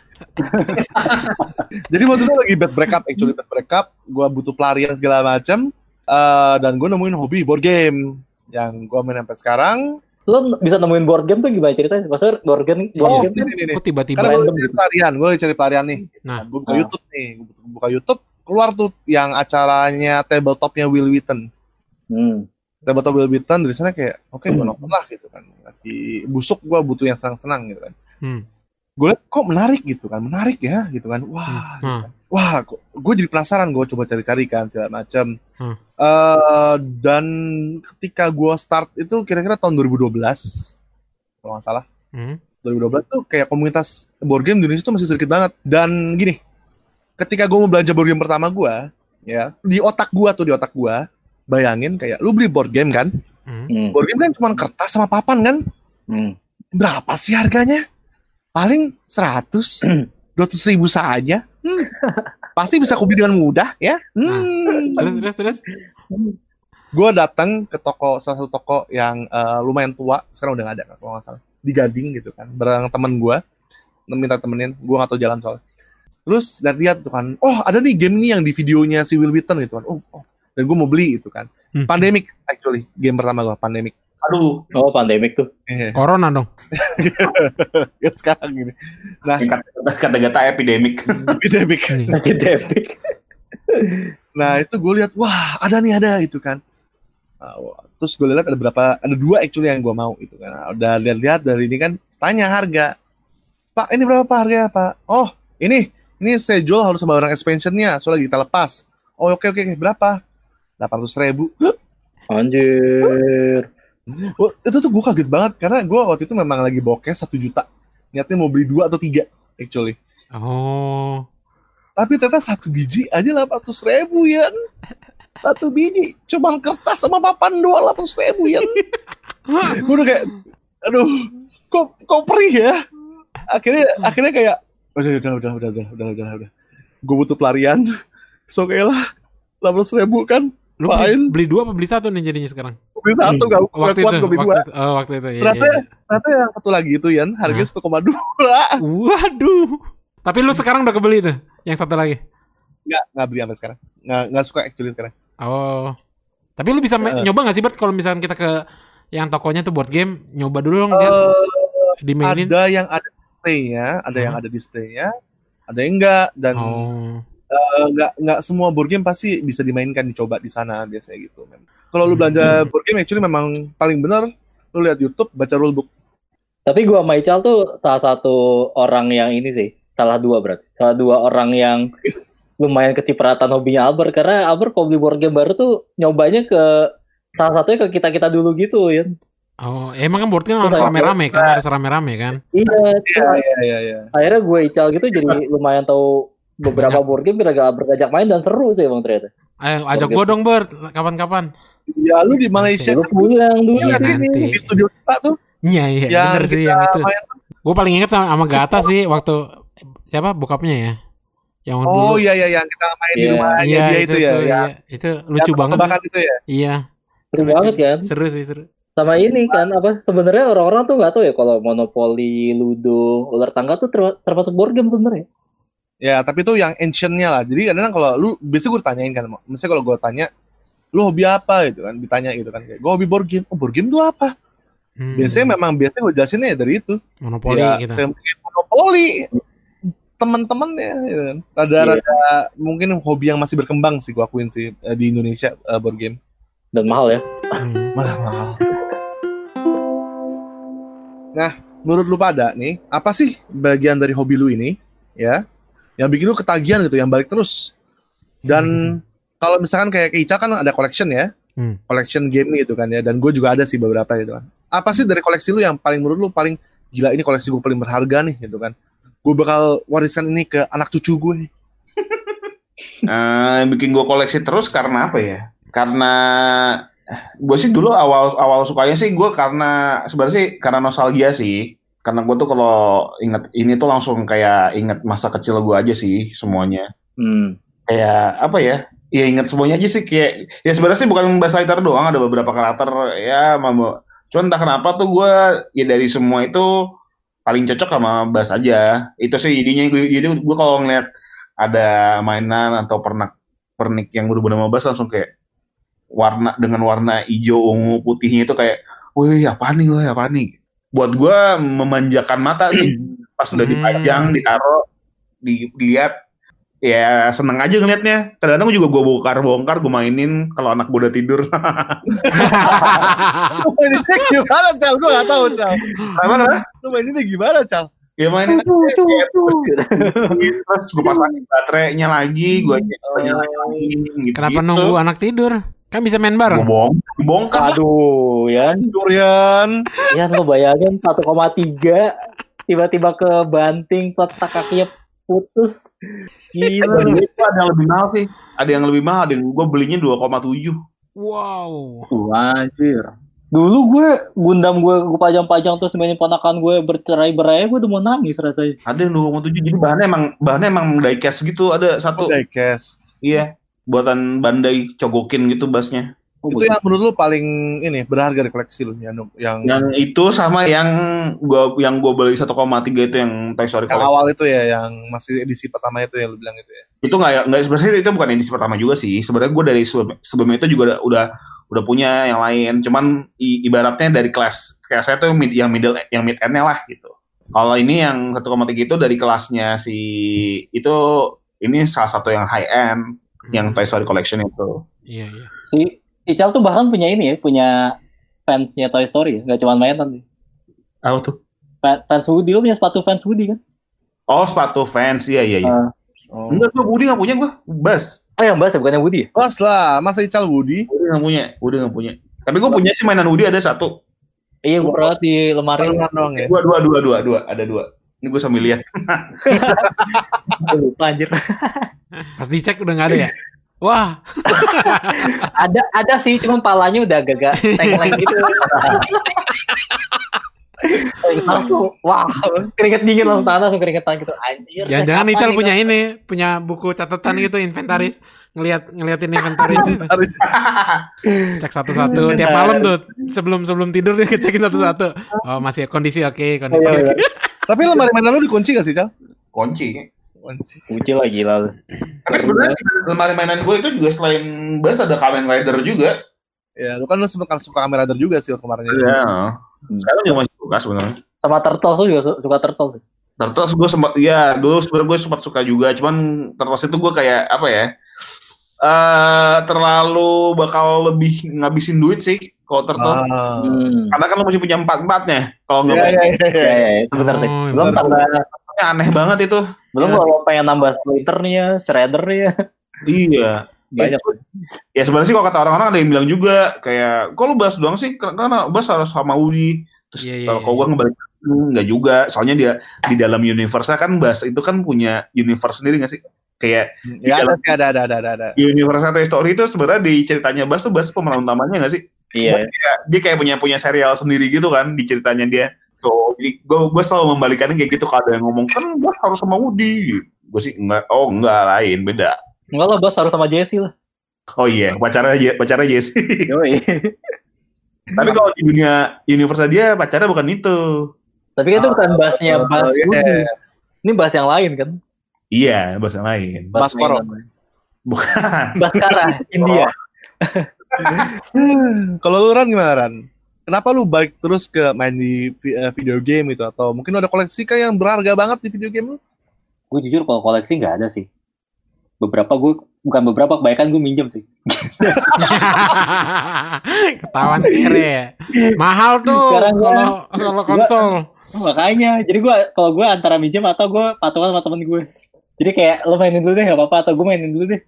Jadi waktu itu lagi bad breakup, actually bad breakup. Gue butuh pelarian segala macam. eh, dan gue nemuin hobi board game yang gue main sampai sekarang. Lo bisa nemuin board game tuh gimana ceritanya? Maksudnya board game, board Oh, game kan ini, ini, ini. kok tiba-tiba Karena gue cari pelarian, gue cari pelarian nih. Nah. gue buka Ah. YouTube nih, gue buka YouTube, keluar tuh yang acaranya tabletopnya Will Wheaton. Hmm. Will Wheaton dari sana kayak, oke gue Hmm. nonton lah gitu kan. Lagi busuk gue butuh yang senang-senang gitu kan. Hmm. Gue liat kok menarik gitu kan, menarik ya gitu kan. Wah, gitu Hmm. kan. wah, gue jadi penasaran, gue coba cari-cari kan segala macam. Hmm. Eh, dan ketika gue start itu kira-kira tahun 2012, kalau nggak salah. Hmm. 2012 tuh kayak komunitas board game di Indonesia tuh masih sedikit banget. Dan gini, ketika gue mau belanja board game pertama gue, ya di otak gue tuh di otak gue, bayangin kayak lu beli board game kan, Hmm. Hmm. board game kan cuma kertas sama papan kan, Hmm. berapa sih harganya? Paling 100, 200 ribu saja. Hmm. Pasti bisa kubeli dengan mudah ya. Hmm. Terus terus terus. Gue datang ke toko salah satu toko yang eh, lumayan tua, sekarang udah gak ada kalau nggak salah, di Gading gitu kan, bareng temen gue, minta temenin, gue gak tau jalan soalnya. Terus dan lihat tuh kan, oh ada nih game nih yang di videonya si Will Wheaton gitu kan, oh. Dan gue mau beli gitu kan. Hmm. Pandemic actually, game pertama gue Pandemic. Aduh, Oh, pandemik tuh. Eh, Corona dong. ya sekarang gini. Nah, kata- kata-kata epidemik. Pandemic. Pandemik. Nah itu gue lihat, wah ada nih ada gitu kan. Nah, terus gue lihat ada berapa, ada dua actually yang gue mau gitu kan. Nah, udah lihat-lihat dari ini kan, tanya harga. Pak ini berapa pak harganya pak? Oh ini, ini saya jual harus sama orang expansionnya, soalnya kita lepas. Oh oke oke oke, berapa? delapan ratus ribu. Anjir. Oh, itu tuh gue kaget banget karena gue waktu itu memang lagi bokeh satu juta. Niatnya mau beli dua atau tiga actually. Oh. Tapi ternyata satu biji aja delapan ratus ribu ya satu biji cuma kertas sama papan dua delapan ratus ribu ya gue udah kayak aduh kok kok perih ya? Akhirnya akhirnya kayak udah udah udah udah udah udah udah, udah. gue butuh pelarian. So kayak lah delapan ratus ribu kan. Lu beli, dua apa beli satu nih jadinya sekarang? Beli satu, gak, gak Waktu kuat itu, gue beli waktu dua. itu, oh, waktu itu. Iya, Ternyata, iya, ternyata yang satu lagi itu Yan, harganya 1,2. Waduh. Tapi lu sekarang udah kebeli tuh yang satu lagi. Nggak, nggak beli sampai sekarang. Nggak, nggak suka actually sekarang. Oh. Tapi lu bisa Eh. nyoba gak sih Bert kalau misalkan kita ke yang tokonya tuh board game, nyoba dulu dong dia Eh, dimainin. ada yang ada displaynya, ada yang Hah? ada displaynya, ada yang enggak dan Oh. Eh, nggak nggak semua board game pasti bisa dimainkan dicoba di sana biasanya gitu. Kalau lu Hmm. belanja board game actually memang paling benar lu lihat YouTube baca rulebook. Tapi gua sama Ical tuh salah satu orang yang ini sih, salah dua berarti. Salah dua orang yang lumayan kecipratan hobinya Albert karena Albert kalau beli board game baru tuh nyobanya ke salah satunya ke kita kita dulu gitu ya. Oh, emang kan board game harus rame-rame kan, harus rame-rame kan. Iya, Iya, iya, iya, iya. akhirnya gue Ical gitu jadi lumayan tahu beberapa board game gara-gara Albert ngajak main dan seru sih emang ternyata. Ayo ajak Board gua dong Bert, kapan-kapan. Ya lu di Malaysia Lu pulang dulu sini. nanti. di studio kita tuh Iya, iya, yang bener sih yang itu. main Gue paling inget sama, sama Gata sih waktu siapa bokapnya ya? Yang Oh dulu. iya iya yang kita main di Iya. rumahnya Iya, dia itu, ya. tuh, ya. iya. Itu lucu Yang banget. itu ya. Iya. Seru lucu. banget kan? Seru sih, seru. Sama ini kan apa sebenarnya orang-orang tuh nggak tahu ya kalau monopoli, ludo, ular tangga tuh ter- termasuk board game sebenarnya. Ya, tapi itu yang ancientnya lah. Jadi kadang-kadang kalau lu biasanya gue tanyain kan, misalnya kalau gue tanya, lu hobi apa gitu kan, ditanya gitu kan, kayak gue hobi board game. Oh, board game itu apa? Hmm, Biasanya memang biasanya gue jelasinnya ya dari itu. monopoli ya, gitu. kayak monopoli teman-temannya gitu kan. Rada-rada mungkin hobi yang masih berkembang sih gue akuin sih eh, di Indonesia eh, board game. Dan mahal ya. Hmm. Mahal, mahal. Nah, menurut lu pada nih, apa sih bagian dari hobi lu ini, ya, yang bikin lu ketagihan gitu, yang balik terus? Dan kalau misalkan kayak Ica kan ada collection ya, Hmm. collection game gitu kan ya, dan gue juga ada sih beberapa gitu kan. Apa sih dari koleksi lu yang paling menurut lu paling gila ini koleksi gue paling berharga nih gitu kan? Gue bakal wariskan ini ke anak cucu gue nih. Eh, yang bikin gue koleksi terus karena apa ya? Karena gue sih dulu awal awal sukanya sih gue karena sebenarnya sih karena nostalgia sih. Karena gue tuh kalau inget ini tuh langsung kayak inget masa kecil gue aja sih semuanya. Hmm. Kayak apa ya? Ya inget semuanya aja sih kayak ya sebenarnya sih bukan Buzz Lightyear doang ada beberapa karakter ya mama. Cuman entah kenapa tuh gue ya dari semua itu paling cocok sama Buzz aja. Itu sih idenya gue jadi gue kalau ngeliat ada mainan atau pernak pernik yang berhubungan sama Buzz langsung kayak warna dengan warna hijau ungu putihnya itu kayak wih apa nih wih apa nih buat gue memanjakan mata sih pas udah Hmm. dipajang ditaruh di- dilihat ya seneng aja ngeliatnya kadang-kadang juga gue bongkar-bongkar gue mainin kalau anak gue udah tidur maininnya gimana, Cal? Gue gak tahu, Cal. apa namanya? Lu maininnya gimana, Cal? ya mainin terus gue pasangin baterainya lagi gue nyalain lagi gitu Kenapa nunggu anak tidur? Kan bisa main gue bareng. bong bongkar Aduh, ya. Durian. Ya lo bayangin 1,3 tiba-tiba ke banting letak kakinya putus. Gila. Ada ada yang lebih mahal sih. Ada yang lebih mahal, ada yang gue belinya 2,7. Wow. Wah, anjir. Dulu gue Gundam gue gue pajang-pajang terus mainin ponakan gue bercerai-berai gue udah mau nangis rasanya. Ada yang 2,7. Jadi bahannya emang bahannya emang diecast gitu. Ada satu. Diecast. Iya. Buatan Bandai cogokin gitu bassnya. Itu yang menurut lu paling ini berharga di koleksi lu yang yang, Yang itu sama yang gua yang gua beli 1,3 itu yang Toy Story yang awal itu ya, yang masih edisi pertama itu yang lu bilang itu ya. Itu nggak nggak sebenarnya itu bukan edisi pertama juga sih. Sebenarnya gua dari sebelum, sebelumnya itu juga udah, udah udah punya yang lain. Cuman i- ibaratnya dari kelas kayak saya tuh mid, yang middle yang mid endnya lah gitu. Kalau ini yang 1,3 itu dari kelasnya si itu ini salah satu yang high end yang Toy Story Collection itu. Iya, iya. Si Ical tuh bahkan punya ini ya, punya fansnya Toy Story ya, nggak cuma mainan. Apa tuh? Fa- Fans Woody, lo punya sepatu fans Woody kan? Oh sepatu fans iya iya iya. Oh. Enggak gua Budi nggak punya gua. Bas. Oh yang bahas ya, bukannya Woody ya? Pas lah, masa Ical Budi. Budi nggak punya. Budi nggak punya. Tapi gua punya sih mainan Woody ada satu. Iya, gue pernah di lemari. Barengan doang ya. Dua dua dua dua dua ada dua. Ini gua sambil lihat. Gue lupa anjir. Pas dicek udah nggak ada ya? Wah, ada ada sih, cuman palanya udah agak-agak tengkleng gitu. langsung, wah, keringet dingin langsung tanah, langsung keringetan gitu, anjir. jangan-jangan kapan Ical nih, punya ini, punya buku catatan gitu inventaris, ngelihat ngeliatin inventaris cek satu-satu tiap malam tuh sebelum sebelum tidur dia ngecekin satu-satu. Oh masih kondisi oke, kondisi Iya, iya. oke. Tapi lemari mainan lu dikunci gak sih, Cal? Kunci. Kunci. Kunci lah gila lu. Tapi sebenarnya lemari mainan gue itu juga selain Bas ada Kamen Rider juga. Ya, lu kan lu suka, suka kamera rider juga sih kemarin ya. Iya. Sekarang juga masih suka sebenarnya. Sama turtle tuh juga su- suka turtle sih. Turtles gue sempat, ya dulu sebenarnya gue sempat suka juga, cuman Turtles itu gue kayak apa ya? eh terlalu bakal lebih ngabisin duit sih kalau turtle. Ah. Hmm. Karena kan lu mesti punya empat-empatnya. Kalau nggak Iya, punya, iya, iya, Ya, iya. ya, itu benar sih. Oh, Belum tambah aneh banget itu. Belum Ya. kalau pengen nambah splinternya, shreddernya Iya. banyak. Ya sebenarnya sih kalau kata orang-orang ada yang bilang juga kayak, kok lu bahas doang sih? Karena bahas harus sama Udi. Terus Iya, iya, kalau iya. kalau gua ngebalik enggak juga. Soalnya dia di dalam universe kan bahas itu kan punya universe sendiri nggak sih? Kayak Ya ada sih, ada, ada, ada, ada, ada. universe Toy Story itu sebenarnya di ceritanya Bas tuh Bas pemeran utamanya nggak sih? Iya. Dia, dia kayak punya punya serial sendiri gitu kan di ceritanya dia. So, jadi gue gue selalu membalikannya kayak gitu kalau ada yang ngomong kan Bas harus sama Woody. Gue sih enggak, oh enggak lain beda. Enggak lah, Bos harus sama Jesse lah. Oh iya, pacarnya Je- pacarnya Jesse. Tapi kalau di dunia universe dia pacarnya bukan itu. Tapi kan itu bukan bassnya Oh, iya. Woody. Ini bass yang lain kan? Iya, bahasa lain. Bass Koro. Bukan. Bass Kara, India. Kalau lu Ran gimana Ran? Kenapa lu balik terus ke main di eh, video game itu atau mungkin lu ada koleksi kah yang berharga banget di video game lu? Gue jujur kalau koleksi nggak ada sih. Beberapa gue, bukan beberapa, kebanyakan gue minjem sih. Ketahuan kere ya. Mahal tuh Sekarang gua- kalau kalau konsol. Makanya, jadi gue kalau gue antara minjem atau gue patungan sama temen gue. Jadi kayak lo mainin dulu deh nggak apa-apa atau gue mainin dulu deh.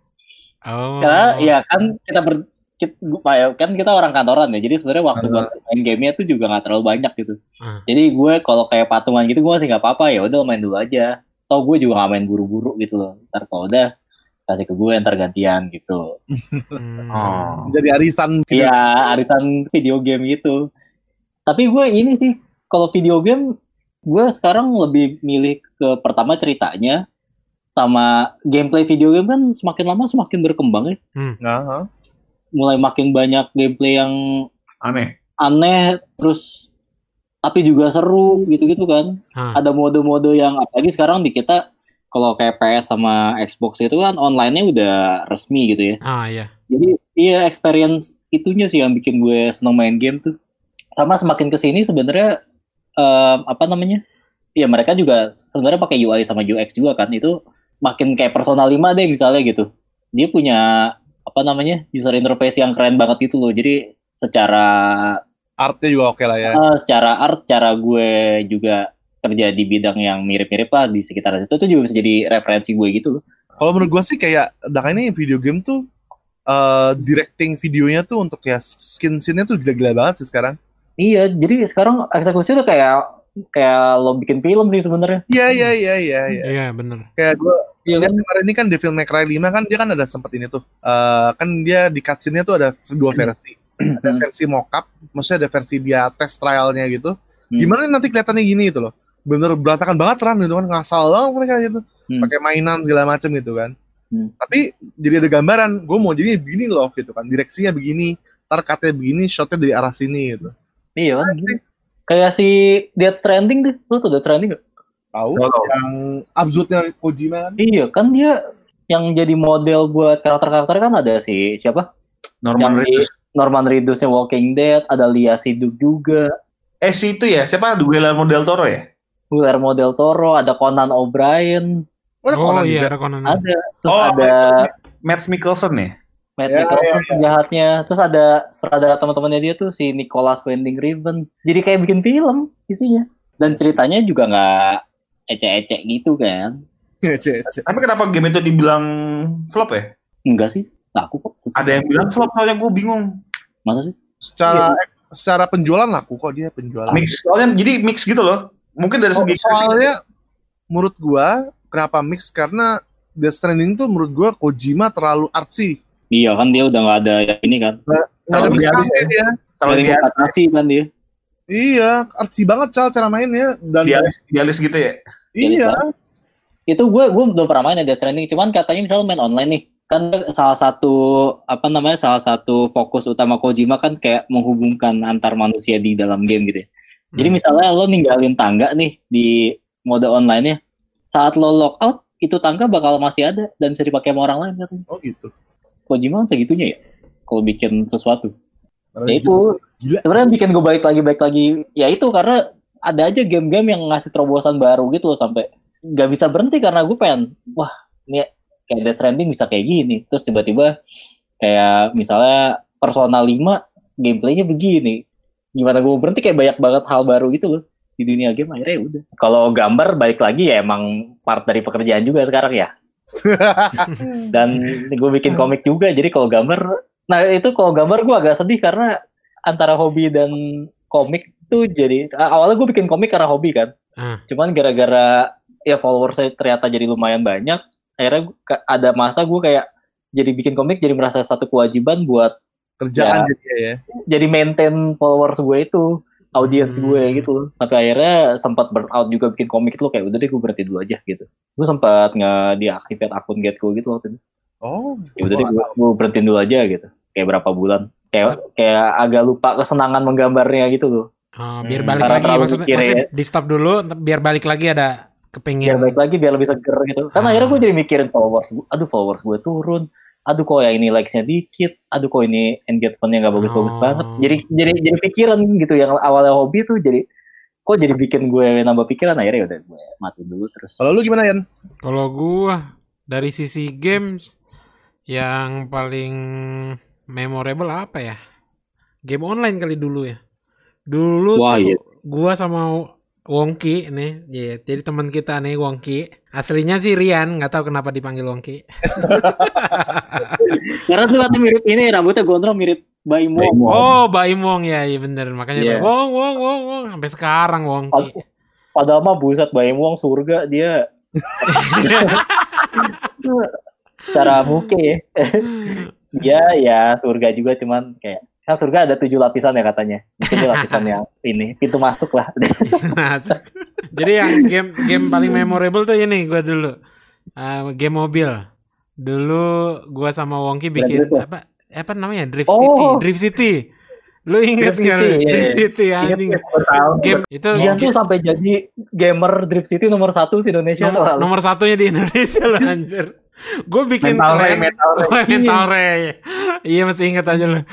Oh. Karena ya kan kita ber kita, kan kita orang kantoran ya. Jadi sebenarnya waktu buat main gamenya tuh juga nggak terlalu banyak gitu. Hmm. Jadi gue kalau kayak patungan gitu gue masih nggak apa-apa ya udah main dulu aja. Tau gue juga nggak main buru-buru gitu loh. Ntar kalau udah kasih ke gue ntar gantian gitu. Hmm. Oh. Jadi arisan video Iya, arisan video game gitu. Tapi gue ini sih, kalau video game, gue sekarang lebih milih ke pertama ceritanya, sama gameplay video game kan semakin lama semakin berkembang ya. Nah, ha? Mulai makin banyak gameplay yang Aneh. aneh, terus tapi juga seru gitu-gitu kan. Hah. Ada mode-mode yang apalagi sekarang di kita kalau kayak PS sama Xbox itu kan online-nya udah resmi gitu ya. Ah iya. Jadi iya experience itunya sih yang bikin gue seneng main game tuh. Sama semakin ke sini sebenarnya em, apa namanya? Ya mereka juga sebenarnya pakai UI sama UX juga kan itu makin kayak Persona 5 deh misalnya gitu. Dia punya apa namanya user interface yang keren banget itu loh. Jadi secara artnya juga oke lah ya. eh, secara art, secara gue juga kerja di bidang yang mirip-mirip lah di sekitar situ itu juga bisa jadi referensi gue gitu loh. Kalau menurut gua sih kayak dah ini video game tuh eh directing videonya tuh untuk ya skin scene-nya tuh gila-gila banget sih sekarang. Iya, jadi sekarang eksekusi tuh kayak kayak lo bikin film sih sebenarnya. Iya iya iya iya iya. Iya bener. Kayak gua Iya lihat kemarin ini kan Devil May Cry 5 kan dia kan ada sempat ini tuh. eh kan dia di cutscene-nya tuh ada dua versi. Ada versi mockup, maksudnya ada versi dia test trialnya gitu. Hmm. Gimana nanti kelihatannya gini itu loh. Bener berantakan banget ran gitu kan ngasal banget mereka gitu. Hmm. Pakai mainan segala macem gitu kan. Hmm. Tapi jadi ada gambaran, gue mau jadi begini loh gitu kan. Direksinya begini, ntar cutnya begini, shotnya dari arah sini gitu. Iya kan? Sih. Kayak si Death Stranding tuh, lo tuh Death Stranding gak? Tahu Tahu, tahu. yang absurdnya Kojima kan? Iya kan dia yang jadi model buat karakter-karakter kan ada si siapa? Norman Yang Reedus. Norman Reedus-nya Walking Dead, ada Lia Siduk juga, Eh si itu ya, siapa? Guillermo del Toro ya? Guillermo del Toro, ada Conan O'Brien, Oh, ada Oh Conan iya juga. ada Conan. ada, terus Oh, ada Matt Mikkelsen ya? Matt Mikkelsen ya, ya. penjahatnya, terus ada ada teman-temannya dia tuh si Nicholas Winding Refn. Jadi kayak bikin film isinya. Dan ceritanya juga nggak ecek-ecek gitu kan. Cek, cek. Tapi kenapa game itu dibilang flop ya? Enggak sih, laku kok. Ada yang bilang flop, soalnya gue bingung. Masa sih? Secara secara penjualan laku kok dia penjualan. Mix, soalnya jadi mix gitu loh. Mungkin dari Oh, segi soalnya menurut gua kenapa mix karena Death Stranding tuh menurut gua Kojima terlalu artsy. Iya kan dia udah nggak ada yang ini kan. Nggak ada dihalus ya. dia. kalau dia adaptasi kan dia. Iya, artsy banget cal cara mainnya dan dialis, dialis gitu ya. iya. Itu gue gue belum pernah main ya Death Stranding, cuman katanya misalnya main online nih, kan salah satu apa namanya salah satu fokus utama Kojima kan kayak menghubungkan antar manusia di dalam game gitu ya. Jadi Hmm. misalnya lo ninggalin tangga nih di mode online-nya, saat lo lockout itu tangga bakal masih ada dan bisa dipakai sama orang lain katanya. Oh gitu. Kojima kan segitunya ya? Kalau bikin sesuatu. Karena Ya itu. Gila. sebenarnya bikin gue balik lagi balik lagi ya itu karena ada aja game-game yang ngasih terobosan baru gitu loh sampai nggak bisa berhenti karena gue pengen wah ini kayak Death Stranding bisa kayak gini. Terus tiba-tiba kayak misalnya Persona 5 gameplaynya begini. Gimana gue berhenti? Kayak banyak banget hal baru gitu loh di dunia game akhirnya ya udah. Kalau gambar balik lagi ya emang part dari pekerjaan juga sekarang ya dan gue bikin komik juga jadi kalau gambar nah itu kalau gambar gue agak sedih karena antara hobi dan komik tuh jadi awalnya gue bikin komik karena hobi kan Ah. cuman gara-gara ya followersnya ternyata jadi lumayan banyak akhirnya ada masa gue kayak jadi bikin komik jadi merasa satu kewajiban buat Kerjaan Ya. jadi ya. jadi maintain followers gue itu audiens Hmm. gue gitu loh. sampai akhirnya sempat burn out juga bikin komik itu kayak udah deh gue berhenti dulu aja gitu gue sempat nge deactivate akun Getco gitu waktu itu Oh, ya udah deh gue, gue berhenti dulu aja gitu kayak berapa bulan kayak kayak agak lupa kesenangan menggambarnya gitu loh Oh, biar Hmm. balik Karena lagi maksudnya, mikir ya. maksudnya di stop dulu biar balik lagi ada kepingin biar baik lagi biar lebih seger gitu kan Ah. akhirnya gue jadi mikirin followers gue aduh followers gue turun aduh kok yang ini likes-nya dikit aduh kok ini engagement-nya nggak bagus-bagus Oh. banget jadi jadi jadi pikiran gitu yang awalnya hobi tuh jadi kok jadi bikin gue nambah pikiran akhirnya udah gue mati dulu terus Kalau lu gimana Yan? Kalau gua dari sisi games yang paling memorable apa ya? Game online kali dulu ya. Dulu Wah, tuh iya. gua sama Wongki nih, ya, jadi teman kita nih Wongki. Aslinya sih Rian, nggak tahu kenapa dipanggil Wongki. karena tuh katanya mirip ini rambutnya gondrong mirip Baimo Oh, Baim Wong ya, iya bener. Makanya Iya. Wong, Wong, Wong, Wong sampai sekarang Wongki. padahal mah buset Baimo surga dia secara muke ya dia ya surga juga cuman kayak kan surga ada tujuh lapisan ya katanya itu lapisan yang ini pintu masuk lah Jadi yang game game paling memorable tuh ini gua dulu. Eh, game mobil. Dulu gua sama Wongki bikin ya? apa apa namanya? Drift Oh. City. Drift City. Lu inget Drift? City, lu? iya, Drift iya. City anjing. Game itu Dia tuh sampai jadi gamer Drift City nomor satu di Indonesia nomor, nomor satunya di Indonesia loh anjir. Gue bikin Mental Ray, keren. Mental Ray. Mental Ray. Iya masih inget aja loh.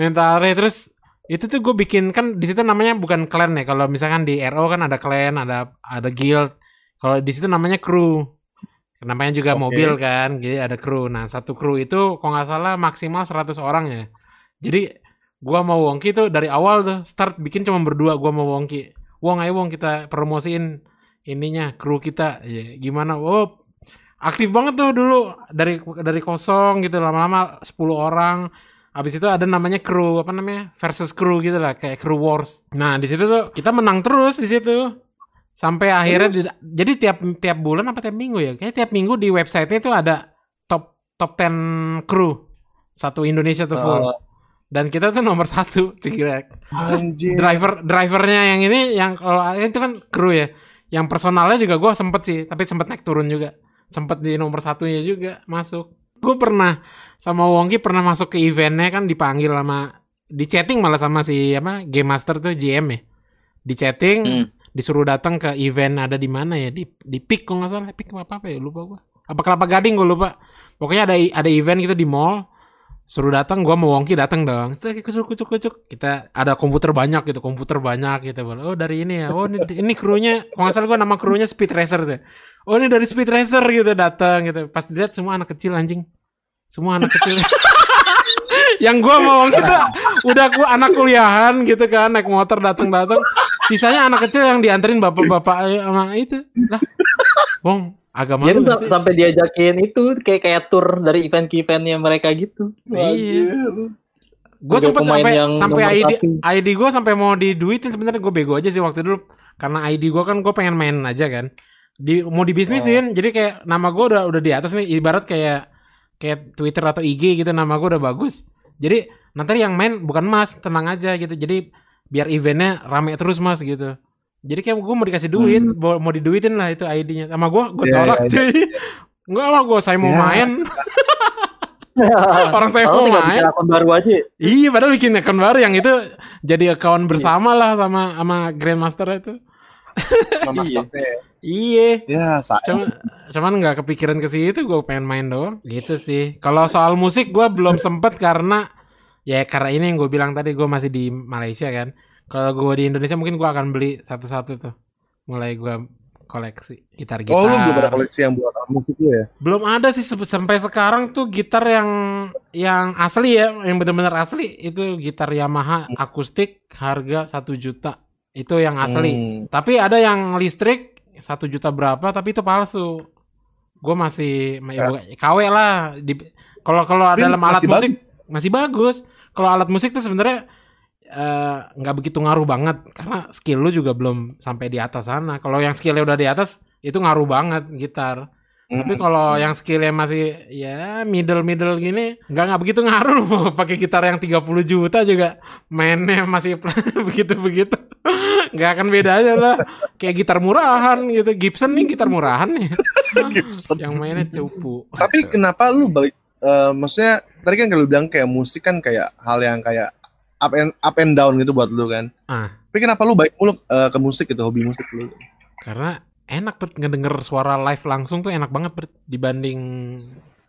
Mental Ray terus itu tuh gue bikin kan di situ namanya bukan clan ya. Kalau misalkan di RO kan ada clan, ada ada guild. Kalau di situ namanya crew. Namanya juga Oke. mobil kan, jadi ada crew. Nah, satu crew itu kalau nggak salah maksimal 100 orang ya. Jadi gua mau Wongki tuh dari awal tuh start bikin cuma berdua gua mau Wongki. Wong ayo Wong kita promosiin ininya kru kita. Ya, gimana? Oh, aktif banget tuh dulu dari dari kosong gitu lama-lama 10 orang. Habis itu ada namanya kru apa namanya? versus kru gitu lah kayak crew wars. Nah, di situ tuh kita menang terus di situ. Sampai akhirnya di- jadi tiap tiap bulan apa tiap minggu ya? Kayak tiap minggu di website-nya tuh ada top top 10 kru satu Indonesia tuh full. Oh. Dan kita tuh nomor satu, Cigrek. Anjir. Driver drivernya yang ini yang kalau itu kan kru ya. Yang personalnya juga gue sempet sih, tapi sempet naik turun juga. Sempet di nomor satunya juga masuk. Gue pernah sama Wongki pernah masuk ke eventnya kan dipanggil sama di chatting malah sama si apa game master tuh GM ya. Di chatting Hmm. disuruh datang ke event ada di mana ya di di Peak kok nggak salah. Peak apa apa ya lupa gua. Apa Kelapa Gading gue lupa. Pokoknya ada ada event gitu di mall suruh datang gua mau Wongki datang dong. Kucuk kucuk kucuk. Kita ada komputer banyak gitu komputer banyak gitu. Oh dari ini ya. Oh ini, ini krunya kalau nggak salah gua nama krunya Speed Racer tuh. Oh ini dari Speed Racer gitu datang gitu. Pas dilihat semua anak kecil anjing semua anak kecil. Yang gua mau tuh udah gua anak kuliahan gitu kan naik motor datang datang sisanya anak kecil yang dianterin bapak-bapak eh, sama itu. Lah Wong agak Dia malu tuh nggak sam- sampai diajakin itu kayak kayak tour dari event ke eventnya mereka gitu. Iya. gue sempet sampai yang sampai ID satu. ID gue sampai mau diduitin sebenarnya. Gue bego aja sih waktu dulu. Karena ID gue kan gue pengen main aja kan. Di mau dibisnisin jadi kayak nama gue udah udah di atas nih. Ibarat kayak kayak Twitter atau IG gitu nama gue udah bagus jadi nanti yang main bukan mas tenang aja gitu jadi biar eventnya rame terus mas gitu jadi kayak gue mau dikasih duit mau mau diduitin lah itu ID-nya sama gue gue Iya, tolak iya, cuy Enggak lah gue saya mau Ya. main Orang saya mau main. bikin akun baru aja. Iya, padahal bikin account baru yang itu jadi account bersama lah sama sama Grandmaster itu. Sama Iya. stoknya. Iya. Ya, saya. Cuma cuman nggak kepikiran ke situ, gue pengen main doang. Gitu sih. Kalau soal musik gue belum sempet karena ya karena ini yang gue bilang tadi gue masih di Malaysia kan. Kalau gue di Indonesia mungkin gue akan beli satu-satu tuh. Mulai gue koleksi gitar-gitar. Oh lu belum ada koleksi yang buat musik ya? Belum ada sih sampai sekarang tuh gitar yang yang asli ya, yang benar-benar asli itu gitar Yamaha akustik harga satu juta. Itu yang asli. Hmm. Tapi ada yang listrik satu juta berapa tapi itu palsu. Gue masih ya, KW lah di kalau kalau dalam alat masih musik bagus. masih bagus. Kalau alat musik tuh sebenarnya eh, nggak begitu ngaruh banget karena skill lu juga belum sampai di atas sana. Kalau yang skillnya udah di atas itu ngaruh banget gitar. Tapi Hmm. kalau yang skillnya masih ya middle middle gini nggak nggak begitu ngaruh lu mau pakai gitar yang 30 juta juga mainnya masih begitu begitu nggak akan beda aja lah kayak gitar murahan gitu Gibson nih gitar murahan nih Gibson. yang mainnya cupu Tapi kenapa lu balik eh, maksudnya tadi kan kalau bilang kayak musik kan kayak hal yang kayak up and up and down gitu buat lu kan. Ah. Tapi kenapa lu balik mulu eh, ke musik gitu, hobi musik lu? karena enak Bert ngedenger suara live langsung tuh enak banget Bert. dibanding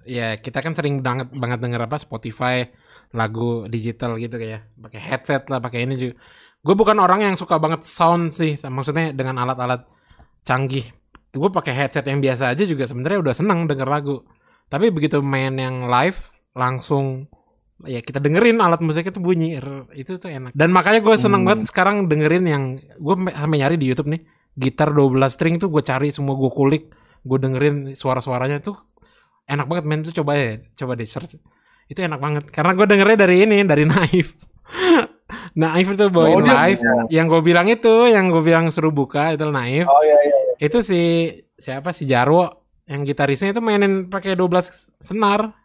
ya kita kan sering banget banget denger apa Spotify lagu digital gitu kayak pakai headset lah pakai ini juga. Gue bukan orang yang suka banget sound sih maksudnya dengan alat-alat canggih. Gue pakai headset yang biasa aja juga sebenarnya udah seneng denger lagu. Tapi begitu main yang live langsung ya kita dengerin alat musik itu bunyi er, itu tuh enak. Dan makanya gue seneng Hmm. banget sekarang dengerin yang gue sampai nyari di YouTube nih gitar 12 string tuh gue cari semua gue kulik gue dengerin suara-suaranya. Tuh enak banget men. Tuh coba ya coba deh search. Itu enak banget. Karena gue dengernya dari ini dari Naif. Naif itu bawain Oh, live yang gue bilang itu yang gue bilang suruh buka itu Naif. Oh iya iya. itu si siapa? Si Jarwo yang gitarisnya itu mainin pakai 12 senar.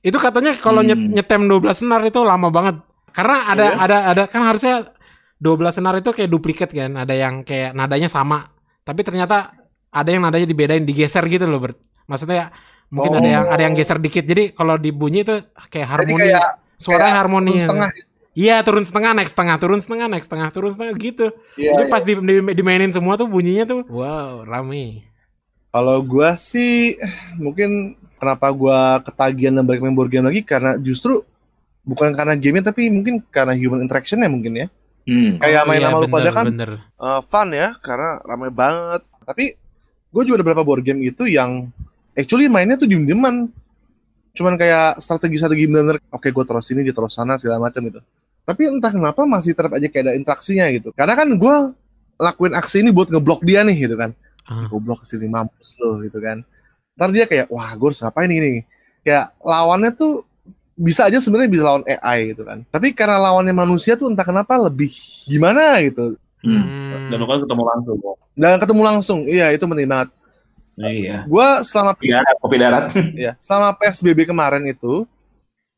Itu katanya kalau Hmm. nyetem 12 senar itu lama banget. Karena ada Oh, ya? ada ada kan harusnya 12 senar itu kayak duplikat kan ada yang kayak nadanya sama tapi ternyata ada yang nadanya dibedain digeser gitu loh Bert. maksudnya mungkin ada Oh. yang ada yang geser dikit jadi kalau dibunyi itu kayak Jadi harmoni kayak suaranya kayak harmoni turun setengah. iya turun setengah naik setengah turun setengah naik setengah turun setengah gitu Iya, jadi iya. pas di, di- dimainin semua tuh bunyinya tuh wow rame Kalau gua sih mungkin kenapa gua ketagihan dan balik main board game lagi karena justru bukan karena gamenya tapi mungkin karena human interaction ya mungkin ya. Hmm. Kayak main iya, sama lu pada kan bener. eh, fun ya karena ramai banget. Tapi gue juga ada beberapa board game itu yang actually mainnya tuh diem-dieman. Cuman kayak strategi-strategi bener-bener oke gue terus sini dia terus sana segala macam gitu. Tapi entah kenapa masih tetap aja kayak ada interaksinya gitu. Karena kan gue lakuin aksi ini buat ngeblok dia nih gitu kan. Ah. Goblok ke sini mampus lo gitu kan. Ntar dia kayak wah gue harus ngapain ini. Kayak lawannya tuh bisa aja sebenarnya bisa lawan AI gitu kan. Tapi karena lawannya manusia tuh entah kenapa lebih gimana gitu. Hmm. Hmm. Dan lu kan ketemu langsung kok. Dan ketemu langsung, iya itu penting banget. Iya. Gua selama Kopi darat, kopi darat. ya selama PSBB kemarin itu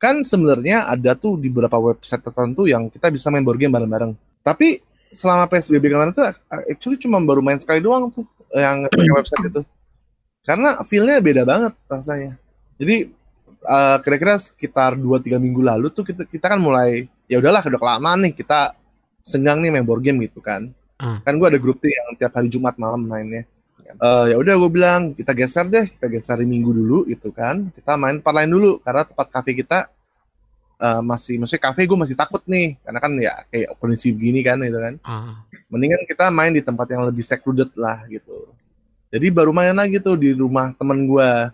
kan sebenarnya ada tuh di beberapa website tertentu yang kita bisa main board game bareng-bareng. Tapi selama PSBB kemarin tuh actually cuma baru main sekali doang tuh yang pakai website itu. Karena feel-nya beda banget rasanya. Jadi eh, kira-kira sekitar 2-3 minggu lalu tuh kita kita kan mulai ya udahlah udah kelamaan nih kita senggang nih main board game gitu kan. Ah. Kan gua ada grup tuh yang tiap hari Jumat malam mainnya. Eh ya udah gue bilang kita geser deh, kita geser di minggu dulu gitu kan. Kita main tempat lain dulu karena tempat kafe kita eh, masih maksudnya kafe gue masih takut nih karena kan ya kayak kondisi begini kan gitu kan. Ah. Mendingan kita main di tempat yang lebih secluded lah gitu. Jadi baru main lagi tuh di rumah temen gua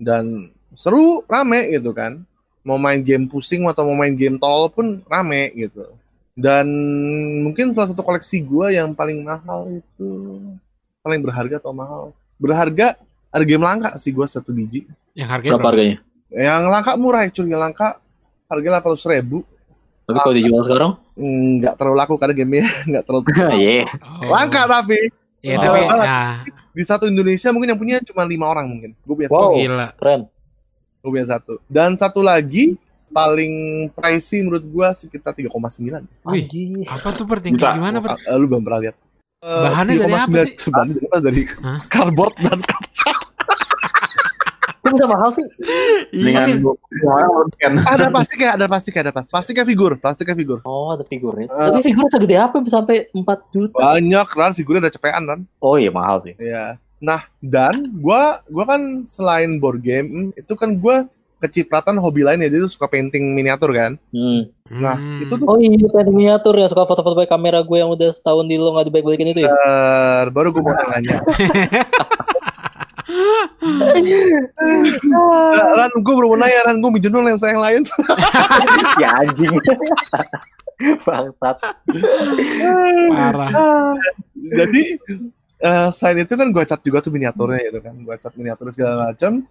dan seru rame gitu kan. Mau main game pusing atau mau main game tol pun rame gitu. Dan mungkin salah satu koleksi gua yang paling mahal itu paling berharga atau mahal berharga ada game langka sih gua satu biji Yang harganya Berapa harganya? yang langka murah actually yang langka harga delapan ribu Tapi kalau dijual sekarang? nggak terlalu laku karena gamenya nggak terlalu Iya. Oh. langka tapi Ya Oh. tapi ya di satu Indonesia mungkin yang punya cuma lima orang mungkin gue punya Wow. gila. Keren. Gue punya satu dan satu lagi paling pricey menurut gua sekitar 3,9 Wih, apa tuh per tingkat Juta. gimana per? Ah, lu belum pernah lihat Eh, Bahannya dari apa 3,9 sih? Bahannya dari apa? dari Hah? cardboard dan Kok bisa mahal sih? Dengan Iya. gua- gua kan. ada plastiknya ada plastiknya ada plastik plastiknya figur plastiknya figur Oh, ada figurnya. Eh. Tapi figur segede apa sampai 4 juta? banyak kan figurnya ada cepean kan Oh iya mahal sih. ya nah dan gua gua kan selain board game itu kan gua kecipratan hobi lain ya dia tuh suka painting miniatur kan. Hmm. Nah, Hmm. itu tuh Oh iya, painting miniatur ya suka foto-foto pakai kamera gue yang udah setahun di lo nggak dibaik-baikin itu ya. eh, baru gue mau nanya. Nah, Ran, gue baru mau nanya, Ran, gue minjem dong lensa yang lain. ya anjing. Bangsat. Parah. Jadi eh selain itu kan gue cat juga tuh miniaturnya gitu kan, gue cat miniatur segala macam.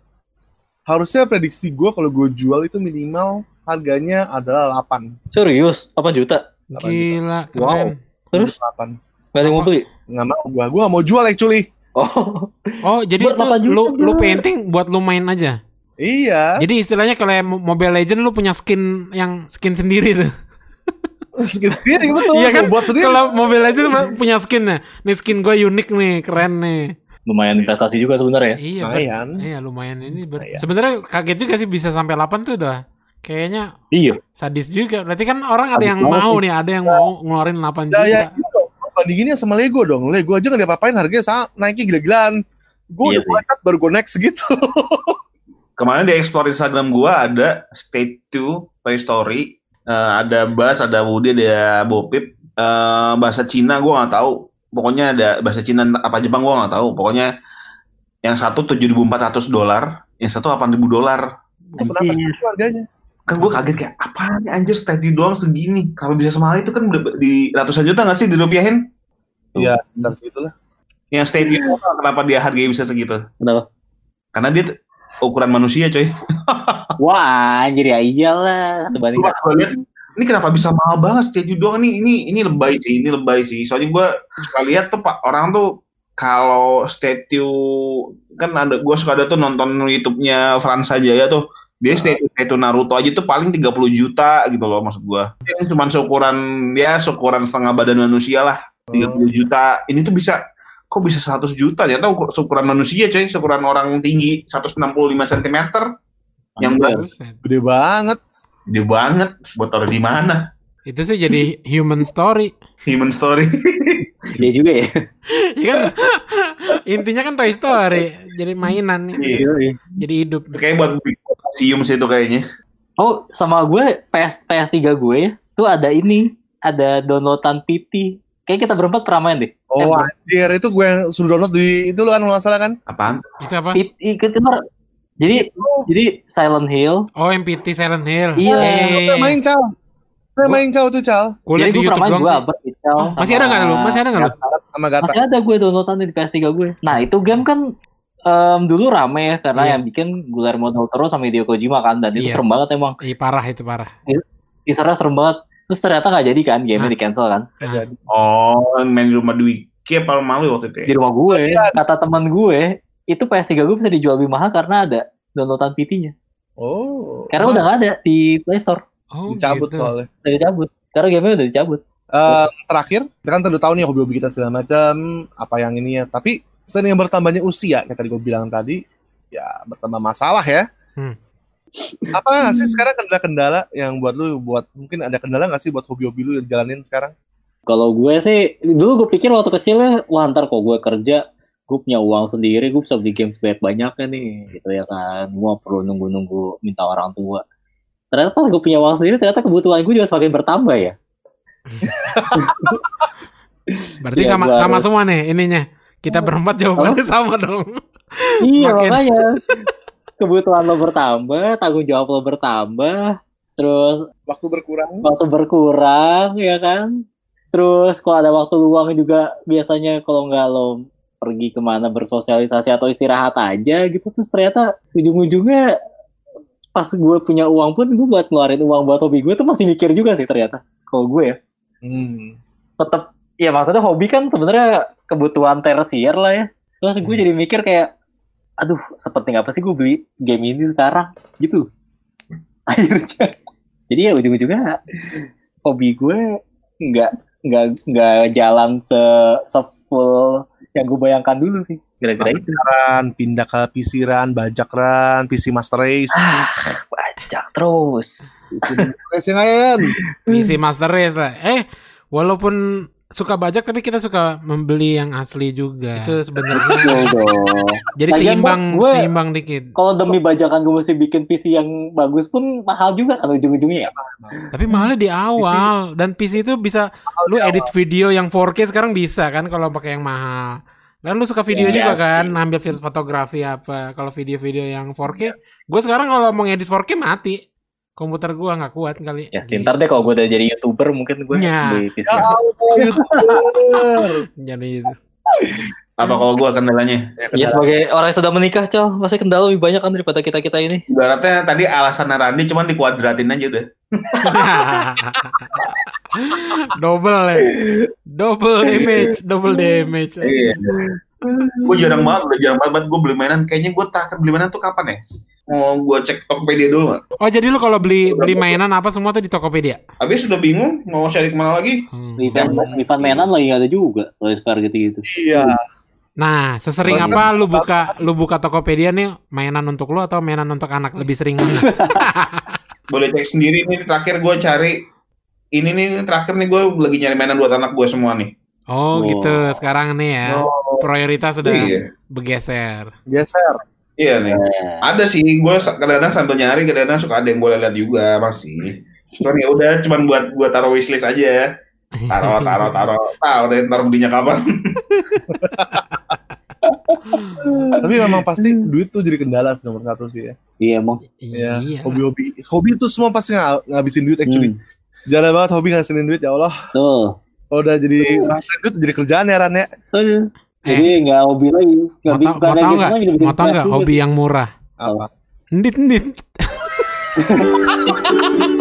Harusnya prediksi gue kalau gue jual itu minimal harganya adalah 8. Serius? 8 juta? 8 juta. Gila, Wow. keren. Terus? 8. Gak ada yang mau beli? Nggak mau gue, gue nggak mau jual actually. Oh, Oh, jadi itu 8 juta lu lu painting buat lu main aja. Iya, Jadi istilahnya kalau yang Mobile Legend lu punya skin yang skin sendiri tuh. Skin sendiri betul. Iya kan? Gua buat sendiri. Kalau Mobile Legend punya skin nih. Nih skin gue unik nih, keren nih. lumayan investasi juga sebenarnya. Iya, ber- Lumayan. Iya, lumayan ini. ber- Lumayan. Sebenarnya kaget juga sih bisa sampai 8 tuh udah. Kayaknya Iya. sadis juga. Berarti kan orang ada Sadis yang mau sih. nih, ada yang mau ngeluarin 8 Ya, juta. ya, gitu dong. bandinginnya sama Lego dong. Lego aja nggak diapa-apain harganya sama, naiknya gila-gilaan. Gue Iya udah mulai cat baru gue next gitu. Kemarin di explore Instagram gua ada State 2 Toy Story, Eh, ada Bas, ada Woody, ada Bopip. Eh, bahasa Cina gua nggak tahu. Pokoknya ada bahasa Cina apa Jepang gua nggak tahu. Pokoknya yang satu 7.400 dolar, yang satu 8.000 dolar. Berapa sih itu harganya? Kan gua kaget kayak apa nih anjir 2 doang segini. Kalau bisa semahal itu kan udah di ratusan juta nggak sih dirupiahin? Iya, sekitar segitulah. Yang State 2 kenapa dia harganya bisa segitu? Kenapa? Karena dia ukuran manusia coy. Wah, anjir ya iyalah. Satu banding ini kenapa bisa mahal banget statue doang nih ini ini lebay sih ini lebay sih. Soalnya gue suka lihat tuh pak orang tuh kalau statue kan ada gue suka ada tuh nonton YouTube-nya Frans saja ya tuh. Dia statue statue Naruto aja tuh paling 30 juta gitu loh maksud gue ini cuma seukuran ya seukuran setengah badan manusia lah 30 juta. Ini tuh bisa kok bisa 100 juta ternyata ukur- seukuran manusia coy seukuran orang tinggi 165 cm yang. Gede banget. gede banget buat taruh di mana Itu sih jadi human story. human story Iya juga ya. Iya kan? Intinya kan Toy Story. Jadi mainan nih. Iya. Jadi hidup. kayak buat museum sih itu kayaknya Oh, sama gue PS PS3 gue ya. Tuh ada ini, ada downloadan PT. Kayak kita berempat pernah main deh. Oh Eh, anjir, itu gue yang suruh download di itu lu kan kalau nggak salah kan? apaan Itu apa? It, ikut jadi jadi Silent Hill. Oh, MPT Silent Hill. Iya. Eh, Udah main cal. Udah main cal tuh cal. Gue liat jadi di gue YouTube main doang gue sih. Albert Mitchell Oh, masih ada nggak lu? Masih ada nggak lu? Sama Gata. Masih ada gue downloadan di PS3 gue. Nah, itu game kan em, dulu rame ya karena Iya. yang bikin Guillermo del Toro sama Hideo Kojima kan dan itu Yes. serem banget emang. Ih, parah itu parah. Teasernya serem banget. Terus ternyata nggak jadi kan, game Hah? di cancel kan. Oh main di rumah Dwi Wiki apa malu waktu itu Di ya? rumah gue, Iya. kata teman gue, itu PS3 gue bisa dijual lebih mahal karena ada downloadan PT-nya. Oh. Karena udah nggak ada di Play Store. oh, Dicabut gitu. soalnya. Udah dicabut. Karena gamenya udah dicabut. Eh, terakhir, kita kan udah tahu nih hobi-hobi kita segala macam, apa yang ini ya. Tapi sering bertambahnya usia, kayak tadi gue bilang tadi, ya bertambah masalah ya. Hmm. Apa nggak sih sekarang kendala-kendala yang buat lu, buat mungkin ada kendala nggak sih buat hobi-hobi lu yang jalanin sekarang? Kalau gue sih, dulu gue pikir waktu kecilnya, wah ntar kok gue kerja, gue punya uang sendiri, gue bisa beli game sebanyak-banyaknya nih, gitu ya kan. Gue perlu nunggu-nunggu minta orang tua. Ternyata pas gue punya uang sendiri, ternyata kebutuhan gue juga semakin bertambah ya. Berarti Iya, sama gua sama harus- semua nih ininya. Kita berempat jawabannya sama dong. Iya Semakin- makanya. Kebutuhan lo bertambah, tanggung jawab lo bertambah, terus Waktu berkurang. waktu berkurang, ya kan? Terus kalau ada waktu luang juga biasanya kalau nggak lo pergi ke mana bersosialisasi atau istirahat aja gitu, terus ternyata ujung-ujungnya pas gue punya uang pun gue buat ngeluarin uang buat hobi gue tuh masih mikir juga sih ternyata. Kalau gue ya, Hmm. tetap ya maksudnya hobi kan sebenarnya kebutuhan tersier lah ya. Terus gue jadi mikir kayak, aduh sepenting apa sih gue beli game ini sekarang gitu. Akhirnya, jadi ya ujung-ujungnya hobi gue nggak nggak nggak jalan se se full yang gue bayangkan dulu sih. Kira-kira itu. Ran, pindah ke PC Ran, bajak Ran, PC Master Race. Ah, bajak terus. PC Master Race lah. Eh, walaupun suka bajak tapi kita suka membeli yang asli juga. Itu sebenarnya. Jadi Lagian, seimbang Bang, gue- seimbang dikit. Kalau demi bajakan gue mesti bikin PC yang bagus pun mahal juga kan ujung-ujungnya ya. Tapi mahalnya di awal dan PC itu bisa lu edit video yang 4K sekarang bisa kan kalau pakai yang mahal. Dan lu suka video Iya juga sih. kan, ambil video fotografi apa. Kalau video-video yang 4K, gue sekarang kalau mau ngedit 4K mati. Komputer gua nggak kuat kali. Ya sih, ntar deh kalau gue udah jadi youtuber mungkin gue Ya. beli PC. Ya Allah, youtuber. Jadi itu. Apa kalau gua kendalanya? Ya sebagai orang yang sudah menikah, Cal, pasti kendala lebih banyak kan daripada kita-kita ini. Ibaratnya tadi alasan Randy cuman dikuadratin aja udah. double ya. Double damage, double damage. Iya. Gue jarang banget, udah jarang banget gue beli mainan. Kayaknya gue terakhir beli mainan tuh kapan ya? Mau gue cek Tokopedia dulu nggak? Oh, jadi lu kalau beli beli mainan apa semua tuh di Tokopedia? Habis sudah bingung mau cari ke mana lagi? Hmm. Event, event mainan lagi ada juga. Kalau fair gitu-gitu. Iya. Nah, sesering apa lu buka lu buka Tokopedia nih mainan untuk lu atau mainan untuk anak lebih sering mana? Boleh cek sendiri nih. Terakhir gue cari ini nih terakhir nih gue lagi nyari mainan buat anak gue semua nih. Oh, Oh. gitu. Sekarang nih ya. Prioritas sudah Iya, bergeser. Geser. iya nih. Nah, Ada sih, gue kadang-kadang sambil nyari, kadang-kadang suka ada yang gue lihat juga masih. Cuman ya udah, cuman buat gue taruh wishlist aja. Taruh, taruh, taruh. Tahu deh ntar belinya kapan. Tapi memang pasti duit tuh jadi kendala sih nomor satu sih ya. iya emang. Ya, Iya. hobi-hobi. Hobi itu semua pasti ng- ngabisin duit actually. Hmm. Jarang banget hobi ngasilin duit ya Allah. Tuh. Kalau udah jadi ngasilin duit jadi kerjaan ya Ran ya. Tuh. Jadi nggak hobi lagi. Nggak Mau mau kayak tau gitu Mau tau stres nggak juga hobi yang murah? Apa? Ndit ndit.